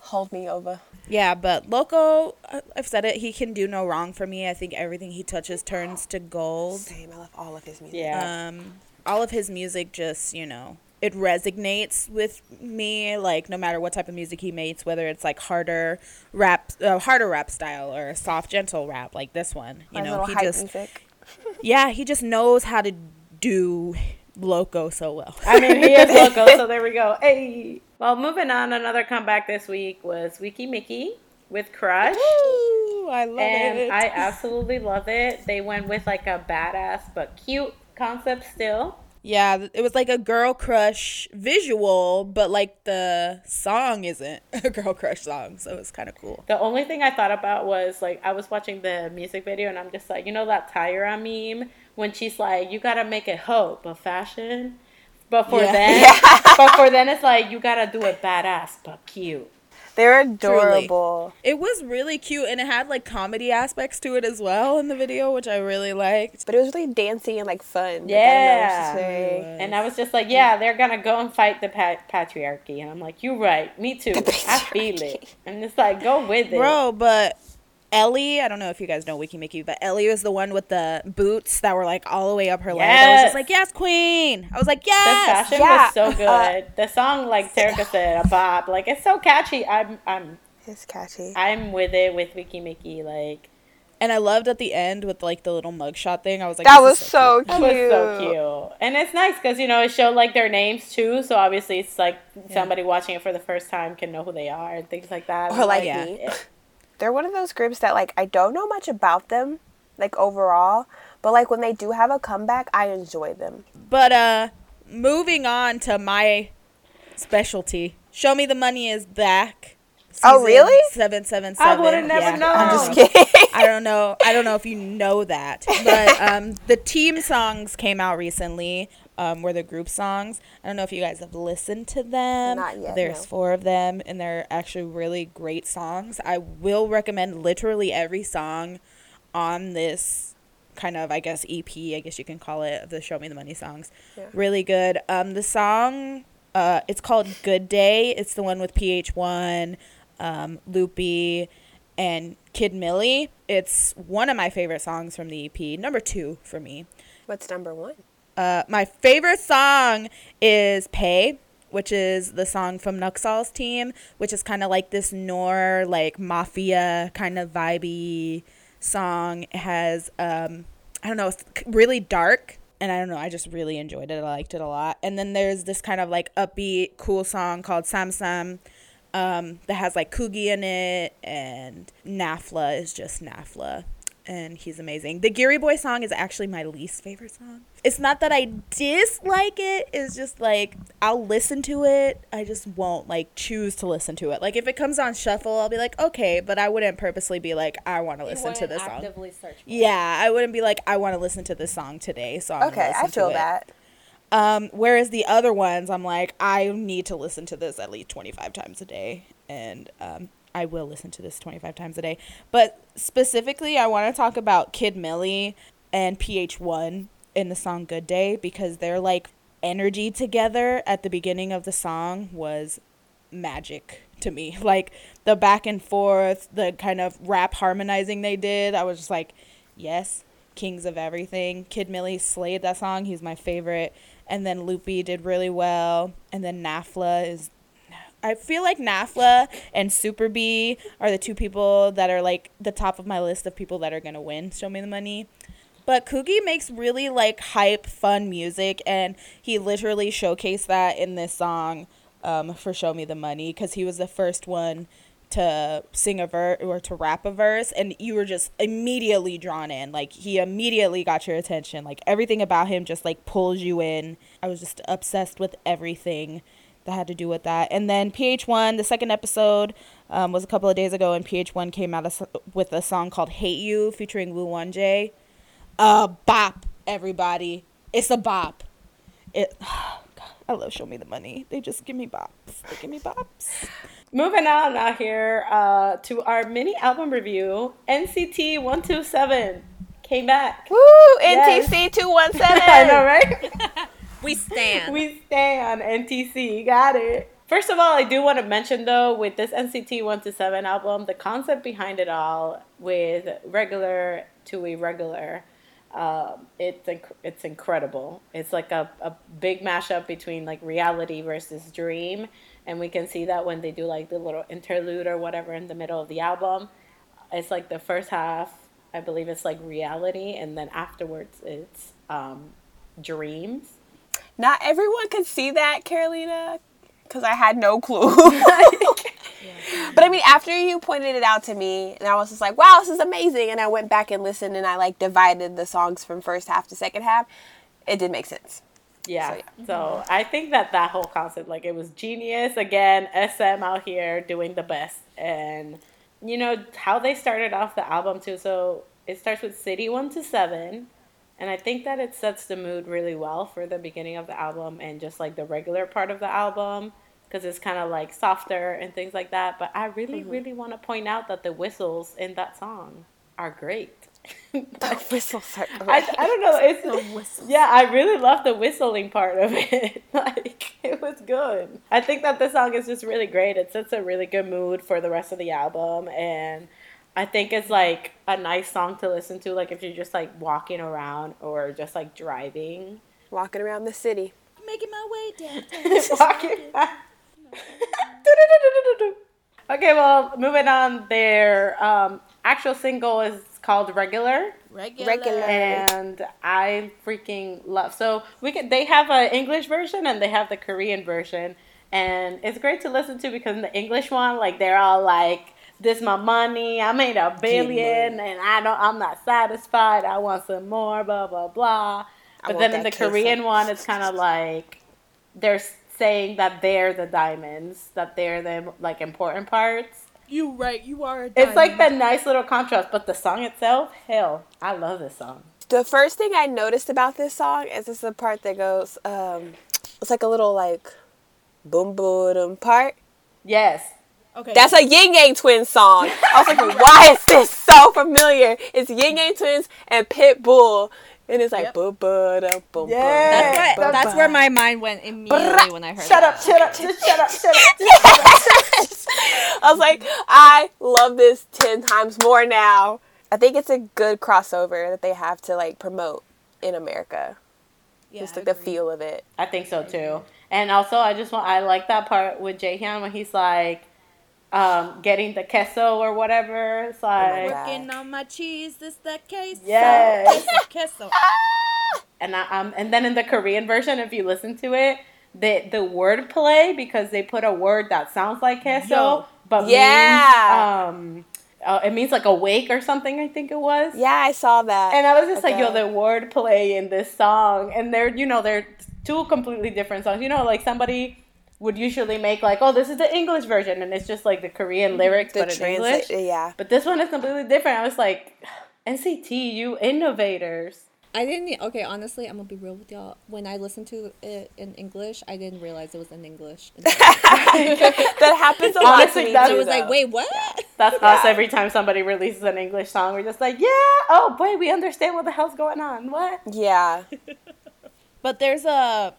hold me over. Yeah, but Loco, I- I've said it. He can do no wrong for me. I think everything he touches turns to gold. Same, I love all of his music. Yeah. Um, all of his music just, you know, it resonates with me. Like no matter what type of music he makes, whether it's like harder rap, uh, harder rap style, or soft, gentle rap, like this one. You My know, he just, music. yeah, he just knows how to do Loco so well. I mean, he is local, so there we go. Hey. Well, moving on, another comeback this week was Weki Meki with Crush. Ooh, I love and it. I absolutely love it. They went with like a badass but cute concept still. Yeah, it was like a girl crush visual, but like the song isn't a girl crush song, so it's kind of cool. The only thing I thought about was like I was watching the music video and I'm just like, you know that Tyra meme when she's like, you gotta make it hope but fashion. But for Yeah. then, but for then it's like you gotta do it badass but cute. They're adorable. It was really cute, and it had like comedy aspects to it as well in the video, which I really liked. But it was really dancing and like fun. Like, I don't know what Yeah. to say. Really And I was just like, yeah, they're gonna go and fight the pat- patriarchy, and I'm like, you're right, me too. I feel it. And it's like, go with it, Bro, but Elly, I don't know if you guys know Weki Meki, but Elly was the one with the boots that were like all the way up her leg. I was just like, yes, queen. I was like, The yes. fashion Yeah. was so good. Uh, the song, like Terica said, a bop. Like it's so catchy. I'm, I'm, It's catchy. I'm with it with Weki Meki. Like And I loved at the end with like the little mugshot thing. I was like, that was is so cute. that was so cute, and it's nice because you know it showed like their names too. So obviously it's like somebody watching it for the first time can know who they are and things like that. Or like Yeah. me. They're one of those groups that like I don't know much about them, like overall, but like when they do have a comeback, I enjoy them. But uh moving on to my specialty. Show me the money is back. Oh, really? Seven seven seven. I would've never known. I'm just kidding. I don't know. I don't know if you know that, but um, the team songs came out recently. Um, were the group songs. I don't know if you guys have listened to them. Not yet, There's no. four of them, and they're actually really great songs. I will recommend literally every song on this kind of, I guess, EP. I guess you can call it of the Show Me the Money songs. Yeah. Really good. Um, the song, uh, it's called Good Day. It's the one with PH1, um, Loopy, and Kid Milli. It's one of my favorite songs from the EP. Number two for me. What's number one? Uh, my favorite song is Pay, which is the song from Nucksal's team, which is kind of like this Nor, like mafia kind of vibey song. It has, um, I don't know, it's really dark. And I don't know, I just really enjoyed it. I liked it a lot. And then there's this kind of like upbeat, cool song called Sam Sam um, that has like Coogie in it. And Nafla is just Nafla and he's amazing. The Giriboy song is actually my least favorite song. It's not that I dislike it, it's just like I'll listen to it. I just won't like choose to listen to it. Like if it comes on shuffle, I'll be like, okay, but I wouldn't purposely be like, I want to listen to this song. Yeah, I wouldn't be like, I want to listen to this song today. So I'm gonna Okay, I listen to feel it. that. Um, whereas the other ones, I'm like, I need to listen to this at least 25 times a day. And um, I will listen to this 25 times a day. But specifically, I want to talk about Kid Milli and PH1 in the song Good Day because their like energy together at the beginning of the song was magic to me. Like the back and forth, the kind of rap harmonizing they did, I was just like, yes, kings of everything. Kid Milli slayed that song. He's my favorite. And then Loopy did really well. And then Nafla is. I feel like Nafla and Superbee are the two people that are like the top of my list of people that are gonna win. Show me the money. But Coogie makes really like hype, fun music, and he literally showcased that in this song um, for "Show Me the Money" because he was the first one to sing a verse or to rap a verse, and you were just immediately drawn in. Like he immediately got your attention. Like everything about him just like pulls you in. I was just obsessed with everything that had to do with that. And then PH1, the second episode um, was a couple of days ago, and PH1 came out as- with a song called "Hate You" featuring Woo Won Jae. Uh, bop, everybody. It's a bop. It. God, I love Show Me the Money. They just give me bops. They give me bops. Moving on now here uh, to our mini album review. NCT 127 came back. Woo! Yes. NTC two one seven. I know, right? We stand. we stay on NTC. Got it. First of all, I do want to mention though, with this NCT 127 album, the concept behind it all, with regular to irregular, um, it's inc- it's incredible. It's like a, a big mashup between like reality versus dream, and we can see that when they do like the little interlude or whatever in the middle of the album. It's like the first half, I believe it's like reality, and then afterwards it's um, dreams. Not everyone could see that, Carolina, because I had no clue. But I mean, after you pointed it out to me, and I was just like, "Wow, this is amazing!" And I went back and listened, and I like divided the songs from first half to second half. It did make sense. Yeah. So, So, I think that that whole concept, like, it was genius. Again, SM out here doing the best, and you know how they started off the album too. So it starts with City One to Seven, and I think that it sets the mood really well for the beginning of the album and just like the regular part of the album because it's kind of like softer and things like that. But I really, mm-hmm. really want to point out that the whistles in that song are great. The whistles are I, great. I don't know. It's yeah. I really love the whistling part of it. like it was good. I think that the song is just really great. It sets a really good mood for the rest of the album, and I think it's like a nice song to listen to. Like if you're just like walking around or just like driving. Walking around the city. Making my way downtown. walking. okay, well, moving on. Their um, actual single is called "Regular." Regular. Regular. and I freaking love. So we can. They have an English version and they have the Korean version, and it's great to listen to because in the English one, like they're all like, "This my money. I made a billion, and I don't. I'm not satisfied. I want some more. Blah blah blah." But then in the that. Korean one, it's kind of like they're saying that they're the diamonds, that they're the like important parts. You right. You are. A It's like diamond. that nice little contrast, but the song itself, hell, I love this song. The first thing I noticed about this song is this the part that goes, um, it's like a little like boom boom part. Yes. Okay. That's a Yin Yang Twins song. I was like, why is this so familiar? It's Yin Yang Twins and Pitbull. And it's like Yep. boom boom boom Yeah. That's, what, that's where my mind went immediately when I heard Shut that. up, shut up, just shut up, shut up. I was like, I love this 10 times more now. I think it's a good crossover that they have to like promote in America. Yeah, Just like the feel of it. I think so too. And also, I just want, I like that part with Jaehyun when he's like, um, getting the queso or whatever. It's like, God. Working on my cheese. This the queso. Yes. Queso. queso. and I, um, and then in the Korean version, if you listen to it, the the word play because they put a word that sounds like queso, Yo. but Yeah. means, um, uh, it means like awake or something. I think it was. Yeah, I saw that. And I was just like, yo, the word play in this song, and they're, you know, they're two completely different songs. You know, like somebody would usually make like, oh, this is the English version, and it's just like the Korean mm-hmm. lyrics, the but in translate, English. yeah. But this one is completely different. I was like, NCT, you innovators. I didn't. Okay, honestly, I'm gonna be real with y'all. When I listened to it in English, I didn't realize it was in English. that happens a lot Honestly, to me that's- I too, was like, wait, what? That's Yeah. us every time somebody releases an English song. We're just like, yeah, oh boy, we understand what the hell's going on. What? Yeah. But there's a,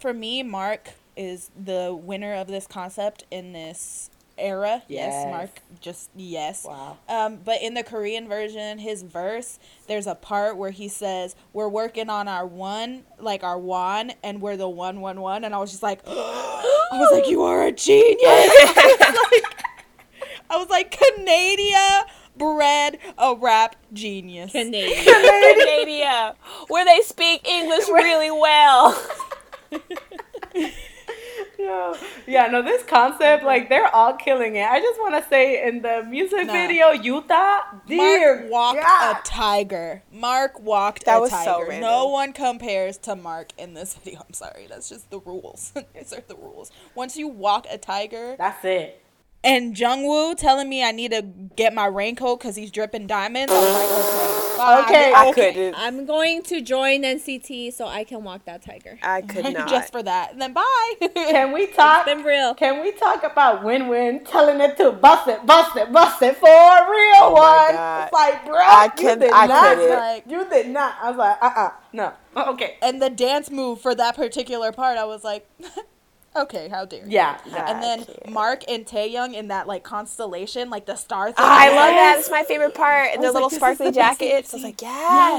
for me, Mark is the winner of this concept in this era. Yes, Yes. Mark. Just yes. Wow. Um, but in the Korean version, his verse, there's a part where he says, "We're working on our one, like our one, and we're the one, one, one." And I was just like, I was like, "You are a genius!" I was like, I was like, Canada bred a rap genius. Canadian. Canada, where they speak English really well. Yeah. yeah, no, this concept, mm-hmm. like, they're all killing it. I just want to say in the music Nah. video, Utah, dear Mark walked God. a tiger. Mark walked That a was so tiger. random. no one compares to Mark in this video. I'm sorry. That's just the rules. These are the rules. Once you walk a tiger, That's it. And Jungwoo telling me I need to get my raincoat because he's dripping diamonds. I was like, okay, fine, Okay. I couldn't. I'm going to join NCT so I can walk that tiger. I could not. just for that. And then bye. Can we talk? Been real. Can we talk about WinWin telling it to bust it, bust it, bust it for a real Oh my one? God. It's like, bro, I can, you could- did I not. couldn't. Like, you did not. I was like, uh, uh no. Okay. and the dance move for that particular part, I was like, okay, how dare you? Yeah. And then can't. Mark and Taeyong in that like constellation, like the star thing. I love that. Yes. It's my favorite part. And I the was little like, this is sparkly the best jackets. I was like, Yes.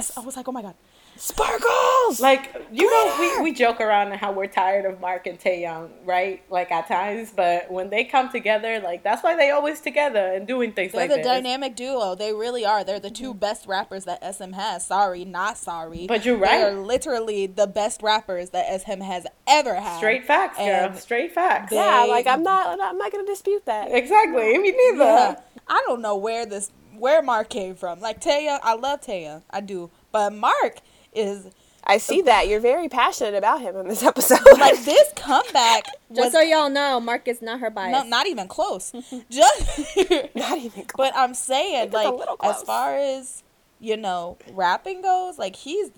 yes. I was like, oh my god. Sparkles. Like you know, we, we joke around and how we're tired of Mark and Taeyong, right? Like at times, but when they come together, like that's why they always together and doing things They're like the this. dynamic duo. They really are. They're the two mm-hmm. best rappers that SM has. Sorry, not sorry. But you're right. They are literally the best rappers that SM has ever had. Straight facts, girl. Straight facts. they- yeah, like I'm not. I'm not gonna dispute that. Exactly. Me neither. Yeah. I don't know where this where Mark came from. Like Taya, I love Taya. I do. But Mark is I see that you're very passionate about him in this episode. like this comeback Just so y'all know, Mark is not her bias. no, not even close. Just not even. Close. But I'm saying, Think it's a like, as far as you know, rapping goes, like he's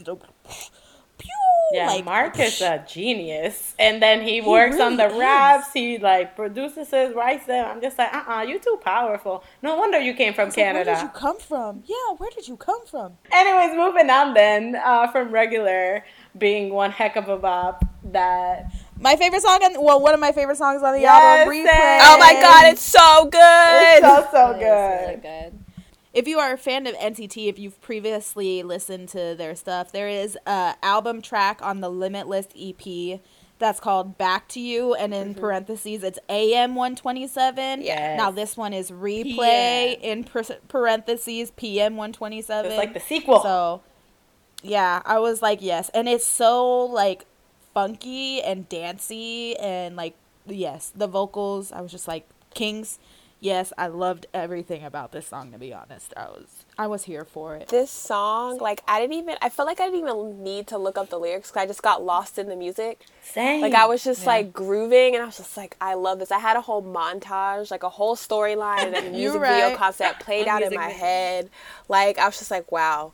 pew, Yeah, like Mark is a genius. And then he works on the really is. raps. He like produces his writes them. I'm just like, uh uh you too powerful. No wonder you came from It's like, where did you Canada. come from? Yeah, where did you come from? Anyways, moving on then, uh, from regular being one heck of a bop that My favorite song, on, well, one of my favorite songs on the Yes, album. Replay. oh my god, it's so good. it's so so It is really good. If you are a fan of NCT, if you've previously listened to their stuff, there is a album track on the Limitless EP that's called Back to You, and in Mm-hmm. parentheses, it's AM 127. Yes. Now, this one is Replay, in parentheses, PM 127. It's like the sequel. So, yeah, I was like, yes. And it's so, like, funky and dancey, and, like, yes, the vocals, I was just like, Kings. Yes, I loved everything about this song. To be honest, I was I was here for it. This song, like I didn't even. I felt like I didn't even need to look up the lyrics because I just got lost in the music. Same. Like I was just Yeah. like grooving, and I was just like, I love this. I had a whole montage, like a whole storyline, and then the You're music video concept played out in my video. head. Like I was just like, wow,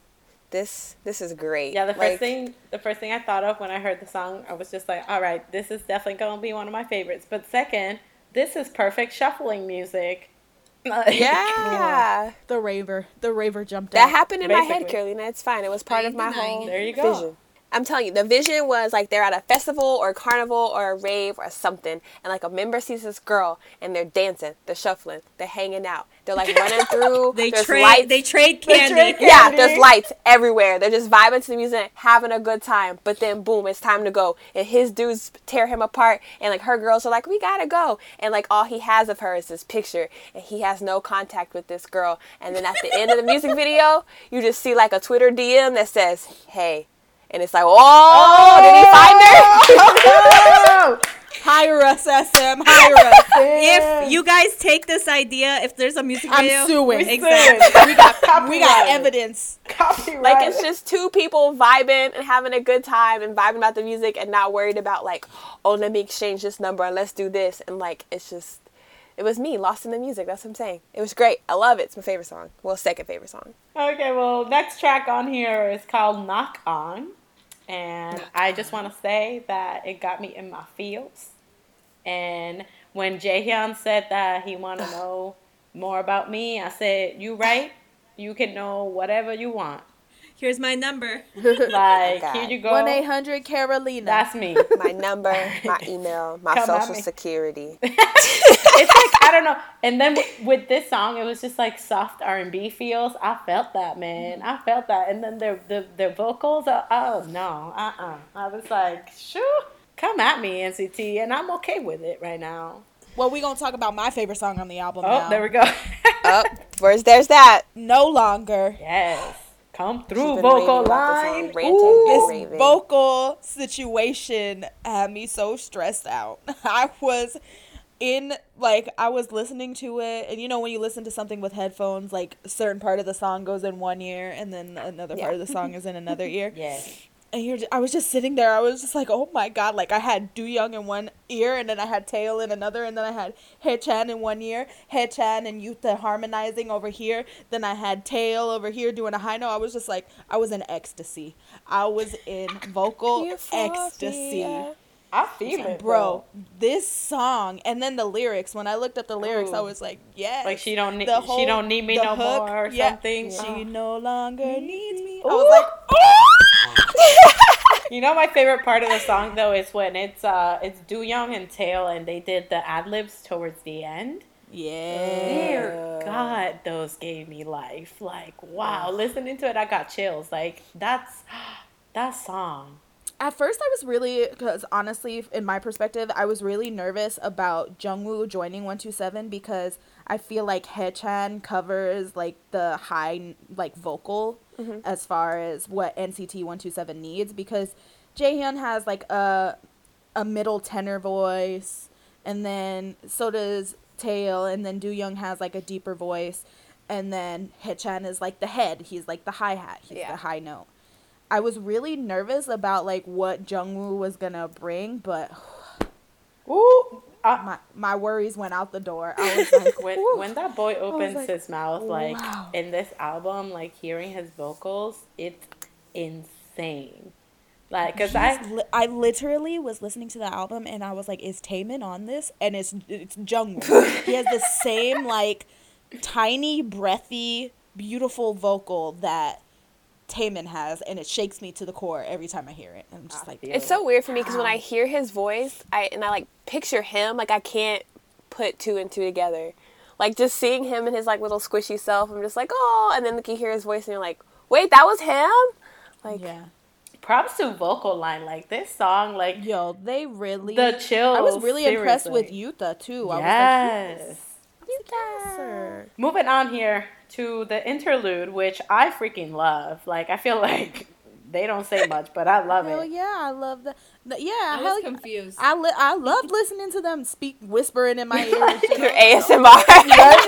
this this is great. Yeah, the first Like, thing the first thing I thought of when I heard the song, I was just like, all right, this is definitely gonna be one of my favorites. But second, this is perfect shuffling music. Like, Yeah. The raver, the raver jumped That out. happened in my head, Basically. Carolina. It's fine. It was part of my whole There you go. vision. I'm telling you, the vision was like they're at a festival or a carnival or a rave or something, and like a member sees this girl and they're dancing, they're shuffling, they're hanging out, they're like running through. They there's trade. lights. They trade They candy. yeah, there's lights everywhere. They're just vibing to the music, having a good time. But then, boom, it's time to go. And his dudes tear him apart. And like her girls are like, we gotta go. And like all he has of her is this picture. And he has no contact with this girl. And then at the end of the music video, you just see like a Twitter DM that says, hey. And it's like, oh, did he oh, find her? Oh! Hire us, SM. Hire us. If you guys take this idea, if there's a music I'm video, suing. Exactly. we got we got evidence. Copyright. Like it's just two people vibing and having a good time and vibing about the music and not worried about like, oh, let me exchange this number and let's do this and like it's just, it was me lost in the music. That's what I'm saying. It was great. I love it. It's my favorite song. Well, second favorite song. Okay, well, next track on here is called Knock On. And I just want to say that it got me in my feels. And when Jaehyun said that he want to know more about me, I said, "You right. You can know whatever you want. Here's my number. Like God. here you go. One eight hundred Carolina. That's me. My number, my email, my Come social security. it's like I don't know. And then with, with this song, it was just like soft R and B feels. I felt that, man. I felt that. And then their the their vocals. Uh, oh no, uh uh I was like, sure, come at me, NCT, and I'm okay with it right now. well, we're gonna talk about my favorite song on the album Oh, now. there we go. Up, where's there's that? No longer. yes, come through vocal raving about this line. Ooh. This raving. vocal situation had me so stressed out. I was in like I was listening to it and you know when you listen to something with headphones like a certain part of the song goes in one ear and then another part of the song is in another ear. Yes. And you're, I was just sitting there. I was just like, oh my god! Like I had Doyoung in one ear, and then I had Taeil in another, and then I had Haechan in one ear, Haechan and Yuta harmonizing over here. Then I had Taeil over here doing a high note. I was just like, I was in ecstasy. I was in vocal ecstasy. I feel it, Bro, this song and then the lyrics. When I looked up the lyrics, I was like, "Yes." Like she don't need The she don't need me no hook, more or yeah. something. She Oh. no longer needs me. I was like, You know my favorite part of the song though is when it's uh it's Doyoung and Taeil and they did the ad libs towards the end. "Yeah." Dear God, those gave me life. Like wow, listening to it, I got chills. Like that's that song. At first, I was really because honestly, in my perspective, I was really nervous about Jungwoo joining One Two Seven because I feel like Haechan covers like the high like vocal mm-hmm. as far as what NCT One Two Seven needs because Jaehyun has like a a middle tenor voice, and then so does Taeil, and then Doyoung has like a deeper voice, and then Haechan is like the head. He's like the hi hat. He's Yeah. the high note. I was really nervous about like what Jungwoo was gonna bring, but Ooh, I, my my worries went out the door. I was like, when when that boy opens like, his mouth like wow. in this album, like hearing his vocals, it's insane. Like, cause I li- I literally was listening to the album and I was like, is Taemin on this? And it's it's Jungwoo. he has the same like tiny, breathy, beautiful vocal that Taemin has, and it shakes me to the core every time I hear it. I'm just I like, feel It's so weird for me because when I hear his voice, I and I like picture him, like I can't put two and two together. Like just seeing him and his like little squishy self, I'm just like, oh, and then like, you hear his voice and you're like, wait, that was him. Like, yeah, props to vocal line. Like this song, like yo, they really the chill. I was really impressed with seriously. Yuta too. I Yes. was like, yes, sir. Moving on here to the interlude, which I freaking love. Like I feel like they don't say much, but I love Hell it. yeah, I love that. the- Yeah, I hell was yeah. confused. I li- I loved listening to them speak, whispering in my ear. and shit. your ASMR.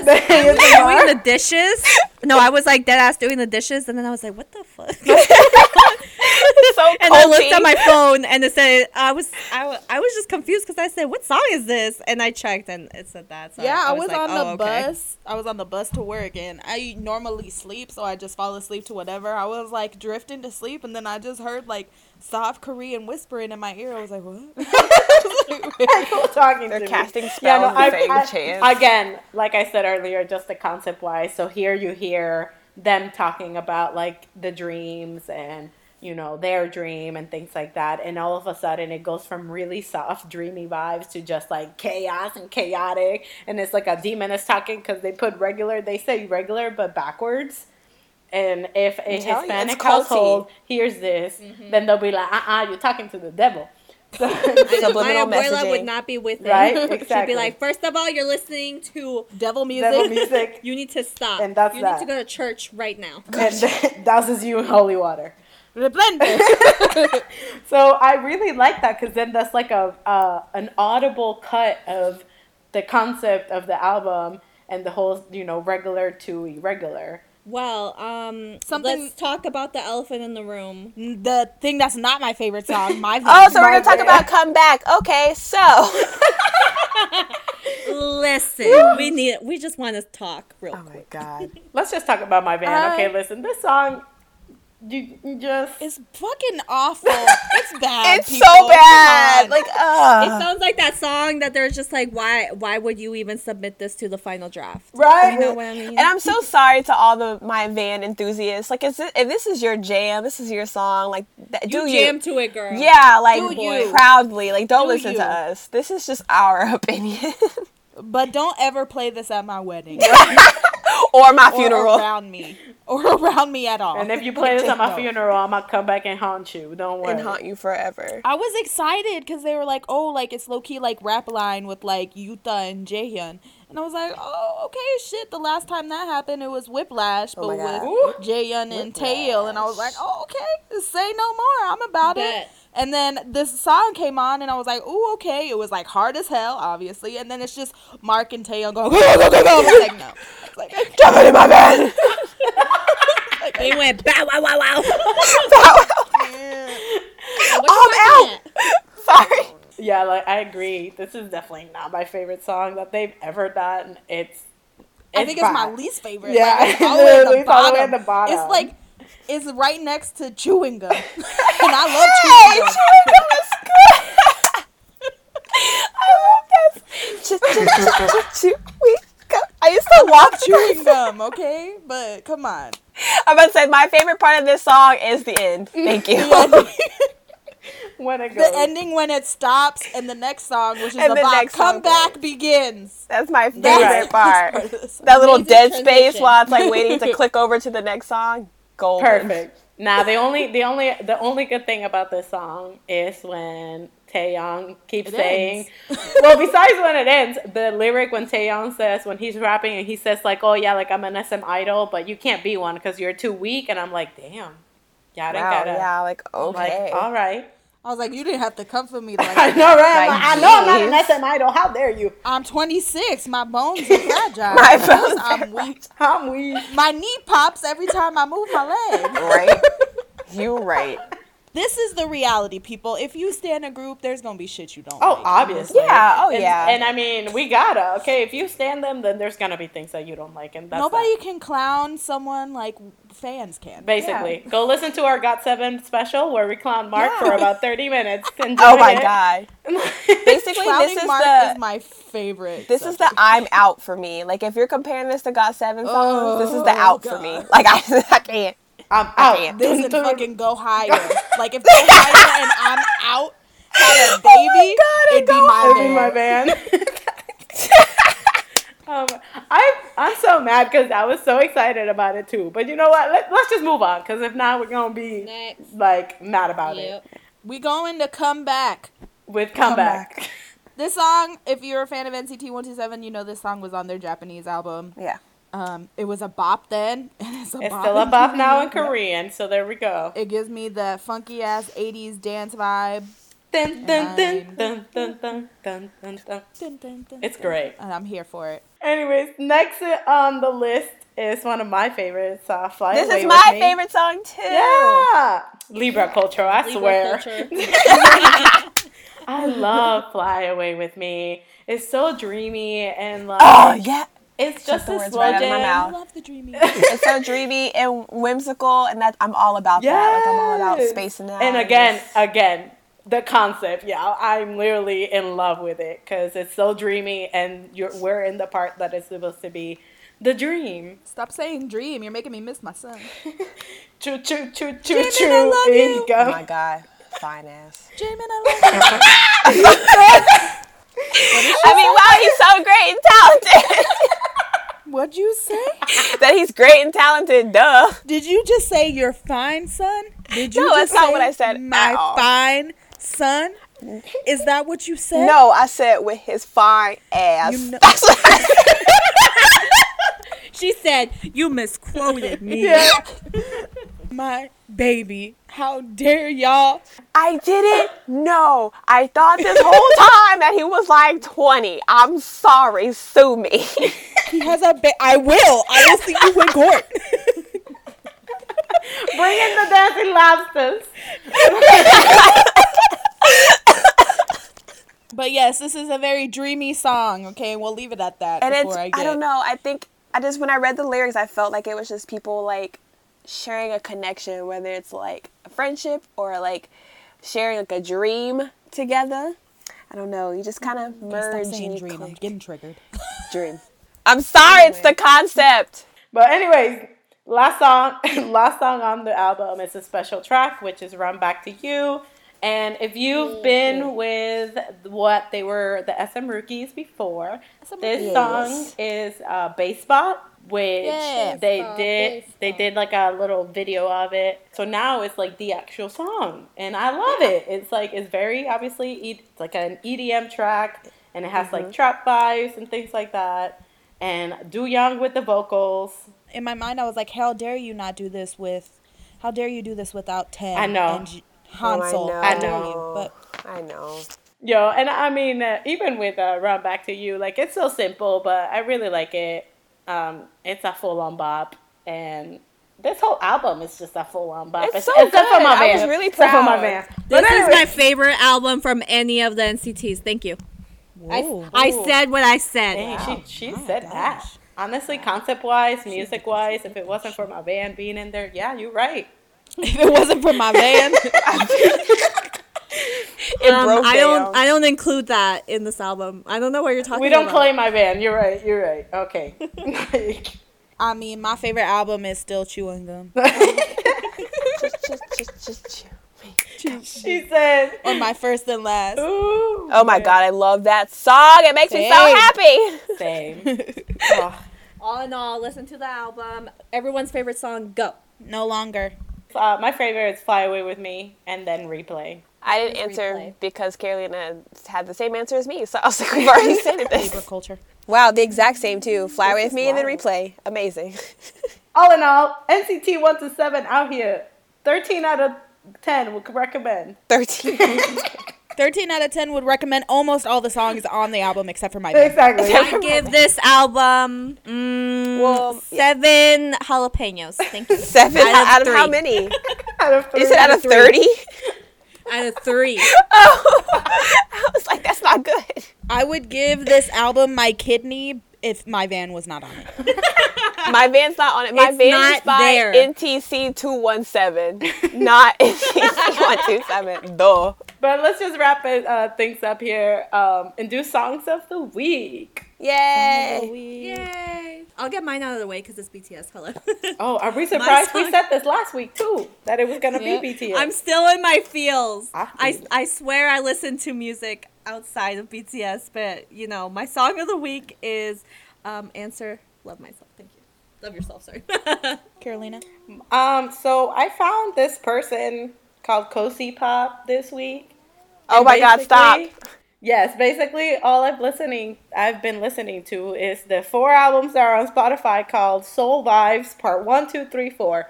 doing the dishes. No, I was like dead ass doing the dishes, and then I was like, "What the fuck?" so and I looked at my phone, and it said, "I was, I, I was just confused because I said, what song is this?" And I checked, and it said that. So yeah, I was, like, on "Oh, the okay." bus. I was on the bus to work, and I normally sleep, so I just fall asleep to whatever. I was like drifting to sleep, and then I just heard like soft Korean whispering in my ear. I was like, "What?" People talking They're to me. casting spells Yeah, no, I, I- chants. again, like I said earlier, just the concept wise. So here you hear them talking about like the dreams and you know their dream and things like that, and all of a sudden it goes from really soft, dreamy vibes to just like chaos and chaotic, and it's like a demon is talking because they put regular, they say regular but backwards. And if a you, Hispanic culty. household hears this, then they'll be like, "Uh, uh-uh, you're talking to the devil." So- Subliminal my abuela messaging. would not be with it. Right? She'd be like, first of all, you're listening to. Devil music. devil music. You need to stop. And that's you that. need to go to church right now. and douses you in holy water. Replende. So I really like that because then that's like a uh, an audible cut of the concept of the album and the whole you know regular to irregular. Well, um, Something- Let's talk about the elephant in the room. the thing that's not my favorite song. My Oh, so we're gonna talk about come back. Okay, so Listen, we need. We just want to talk real oh quick. Oh my god! Let's just talk about my band. okay, listen, this song, you, you just It's fucking awful. It's bad. it's people. so bad. Like, It uh sounds like that song that they're just like, why? Why would you even submit this to the final draft? right. You know what I mean? And I'm so sorry to all the my van enthusiasts. Like, is this, if this is your jam, this is your song. Like, that, do you you? jam to it, girl. yeah, like Do you. proudly. Like, don't Do listen you. to us. This is just our opinion But don't ever play this at my wedding or my or funeral. around me or around me at all. and if you play this at my funeral, I'm gonna come back and haunt you. Don't worry. and haunt you forever. I was excited because they were like, oh, like it's low key like rap line with like Yuta and Jaehyun. And I was like, oh, okay, shit. The last time that happened, it was Whiplash, oh but Oh with Jaehyun and Taeil. And I was like, oh, okay, say no more. I'm about Bet. it. And then this song came on, and I was like, oh, okay. It was like hard as hell, obviously. And then it's just Mark and Taeil going, go, go, go, go. I was like, no like, jump into my bed. like, they went bow wow wow wow. bow wow. Yeah. I'm out. Sorry. Yeah, like I agree. This is definitely not my favorite song that they've ever done. It's, it's I think fine. it's my least favorite. Yeah, like, it's all, the way at the bottom. at the bottom. It's like it's right next to chewing gum, and I love chewing gum. Chewing gum is good. I love this chewing gum, okay? But come on. I'm about to say my favorite part of this song is the end. Thank you. when it The ending when it stops and the next song, which is And the about next song comeback begins. That's my favorite the part. best of the song. That little Amazing dead space while it's like waiting to click over to the next song. Golden. Perfect. Now the only the only the only good thing about this song is when Taeyong keeps It saying, well, besides when it ends, the lyric when Taeyong says when he's rapping and he says like, oh yeah, like I'm an SM idol, but you can't be one because you're too weak, and I'm like, damn, yada Wow, gotta, yeah, like okay. like all right. I was like, you didn't have to come for me like I know, right? I'm Like, like, I know I'm not an SM idol. How dare you? I'm 26. My bones are fragile. My Of bones I'm weak. I'm weak. My knee pops every time I move my leg. right? You right. This is the reality, people. If you stand a group, there's gonna be shit you don't. Oh, like. obviously. Yeah, oh, And- yeah. And I mean, we gotta. Okay, if you stand them, then there's gonna be things that you don't like, and that's Nobody that. can clown someone like fans can. Basically, go listen to our Got Seven special where we clown Mark Yeah. for about thirty minutes. Enjoy Oh my it. god. Basically, Clowning this is Mark the is my favorite. this is the I'm out for me. Like if you're comparing this to Got Seven songs, this is the Oh, out for me. Like I, I can't. I'm I out. can't. this and fucking go higher. like if go higher and I'm out had a baby, it'd be my It'd be my band. band. um, I I'm so mad because I was so excited about it too. But you know what? Let, let's just move on because if not, we're gonna be Next. like mad about Yep. We going to come back. it with comeback. This song, if you're a fan of NCT 127, you know this song was on their Japanese album. Yeah. Um, it was a bop then, and it's, a it's still a bop now in Korean. So there we go. It gives me the funky ass '80s dance vibe. Dun, dun, dun, it's great, and I'm here for it. Anyways, next on the list is one of my favorites. Uh, Fly this Away is my favorite song too. Yeah, Libra culture. I Libra swear. Culture. I love Fly Away with Me. It's so dreamy and oh, like. Oh yeah it's just the a words slow right out of my jam. I mouth. love the dreamy. It's so dreamy and whimsical, and that I'm all about that. Like I'm all about space and that. And again, again, the concept. Yeah, I'm literally in love with it because it's so dreamy, and you're we're in the part that is supposed to be the dream. Stop saying dream. You're making me miss my son. Choo choo choo choo Jimin, choo. I love you. you go. oh my god, fine ass. Jaemin, I love you. I mean, wow, he's so great and talented. What'd you say? that he's great and talented. Duh. Did you just say you're fine, son? Did you No, that's not what I said My at all. fine son. Is that what you said? No, I said with his fine ass. You know- That's what I said. She said you misquoted me. Yeah. My baby. How dare y'all? I didn't know. I thought this whole time that he was like 20. I'm sorry. Sue me. He has a ba- I will. I will see you in court. Bring in the dancing lobsters. but yes, this is a very dreamy song. Okay, we'll leave it at that. and it's before I, I, don't know. I think I just when I read the lyrics, I felt like it was just people like sharing a connection, whether it's like a friendship or like sharing like a dream together. I don't know. You just kind of Stop merge saying and dream. I'm getting triggered. dream. I'm sorry. It's the concept. But anyways, last song, last song on the album is a special track, which is "Run Back to You." And if you've been with what they were the SM rookies before, SM this song is uh, Bass Spot, which Yes. they Spot, did. Bass They did like a little video of it. So now it's like the actual song, and I love it. It's like it's very obviously e- it's like an EDM track, and it has like trap vibes and things like that. And Doyoung with the vocals. In my mind, I was like, "How dare you not do this with? How dare you do this without Ten? I know. And J- Oh, Hansel. I know. dare you? But I know. Yo, and I mean, uh, even with uh, Run Back to You, like it's so simple, but I really like it. Um, it's a full on bop, and this whole album is just a full on bop. It's so except for good. my I band. was really Except for my band. This But is my favorite album from any of the NCTs. Thank you. I, Whoa. I said what I said. Dang, she she said that. Honestly, concept wise, music wise, if it wasn't for my band being in there, yeah, you're right. if it wasn't for my band, It Um, broke I down. don't. I don't include that in this album. I don't know what you're talking. We don't about. play my band. You're right. You're right. Okay. I mean, my favorite album is still Chewing Gum. Just- just- just- just chill. she said, Or my first and last. "Ooh." Oh my god, I love that song. It makes me so happy. Same. Oh. All in all, listen to the album. Everyone's favorite song. Go. No longer. Uh, my favorite is "Fly Away with Me" and then "Replay." I didn't Replay. answer because Carolina had the same answer as me, so I was like, we've already said Libra this. culture. Wow, the exact same too. Fly away with is me and then replay. Amazing. All in all, NCT one to seven out here. Thirteen out of ten would recommend. 13. 13 out of 10 would recommend almost all the songs on the album except for my band. Exactly. I give this album mm, Well, seven jalapenos. Thank you. Seven Out of out of, how many? out of You said out of 30? Out of three. Oh, I was like, that's not good. I would give this album my kidney if my van was not on it. My van's not on it. My It's van not is by there. NTC 217, not NTC 127. Duh. But let's just wrap it, uh, things up here um, and do songs of the week. Yay. Yay! I'll get mine out of the way because it's BTS. Hello. Oh, are we surprised? We said this last week too that it was gonna Yeah. be BTS. I'm still in my feels. I I. I swear I listen to music outside of BTS, but you know, my song of the week is um, Answer Love Myself. Thank you. Love yourself, sorry. Carolina? Um, so I found this person called Cozy Pop this week. Oh my God, stop. Yes, basically all I've listening I've been listening to is the four albums that are on Spotify called Soul Vibes Part One, Two, Three, Four.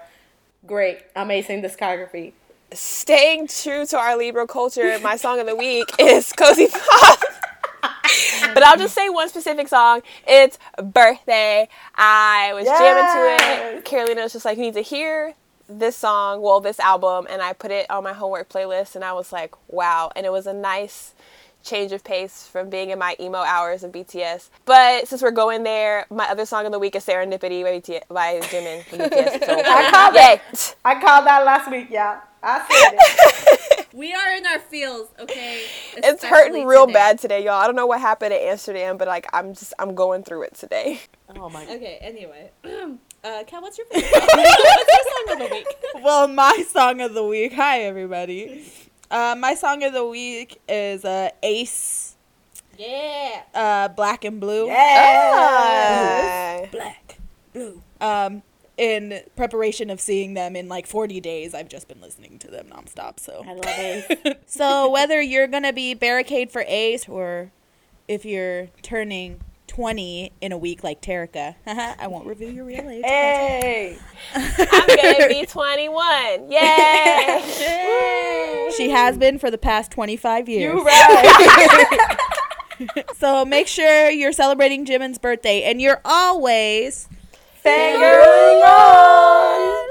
Great, amazing discography. Staying true to our Libra culture, my song of the week is Cozy Pop. but I'll just say one specific song. It's Birthday. I was jamming to it. Carolina was just like, you need to hear this song, well, this album. And I put it on my homework playlist and I was like, wow. And it was a nice change of pace from being in my emo hours of BTS. But since we're going there, my other song of the week is Serendipity by, BTS, by Jimin from BTS. So, I called yay. it. I called that last week, yeah. I said it. we are in our feels, okay? It's hurting real today. bad today, y'all. I don't know what happened in Amsterdam, but like I'm just I'm going through it today. oh my Okay, anyway. Uh, Kat, what's your favorite song? what's your song of the week? Well, my song of the week. Hi, everybody. Uh, my song of the week is uh, Ace, Yeah. uh, Black and Blue. Ah. Black, Blue. Um, in preparation of seeing them in like 40 days, I've just been listening to them nonstop. So, I love it. so whether you're gonna be barricade for Ace or if you're turning 20 in a week like Terica, I won't reveal your real age. Hey. I'm gonna be 21. Yay! Yay! She has been for the past 25 years. You're right. So make sure you're celebrating Jimin's birthday and you're always Fangirling on.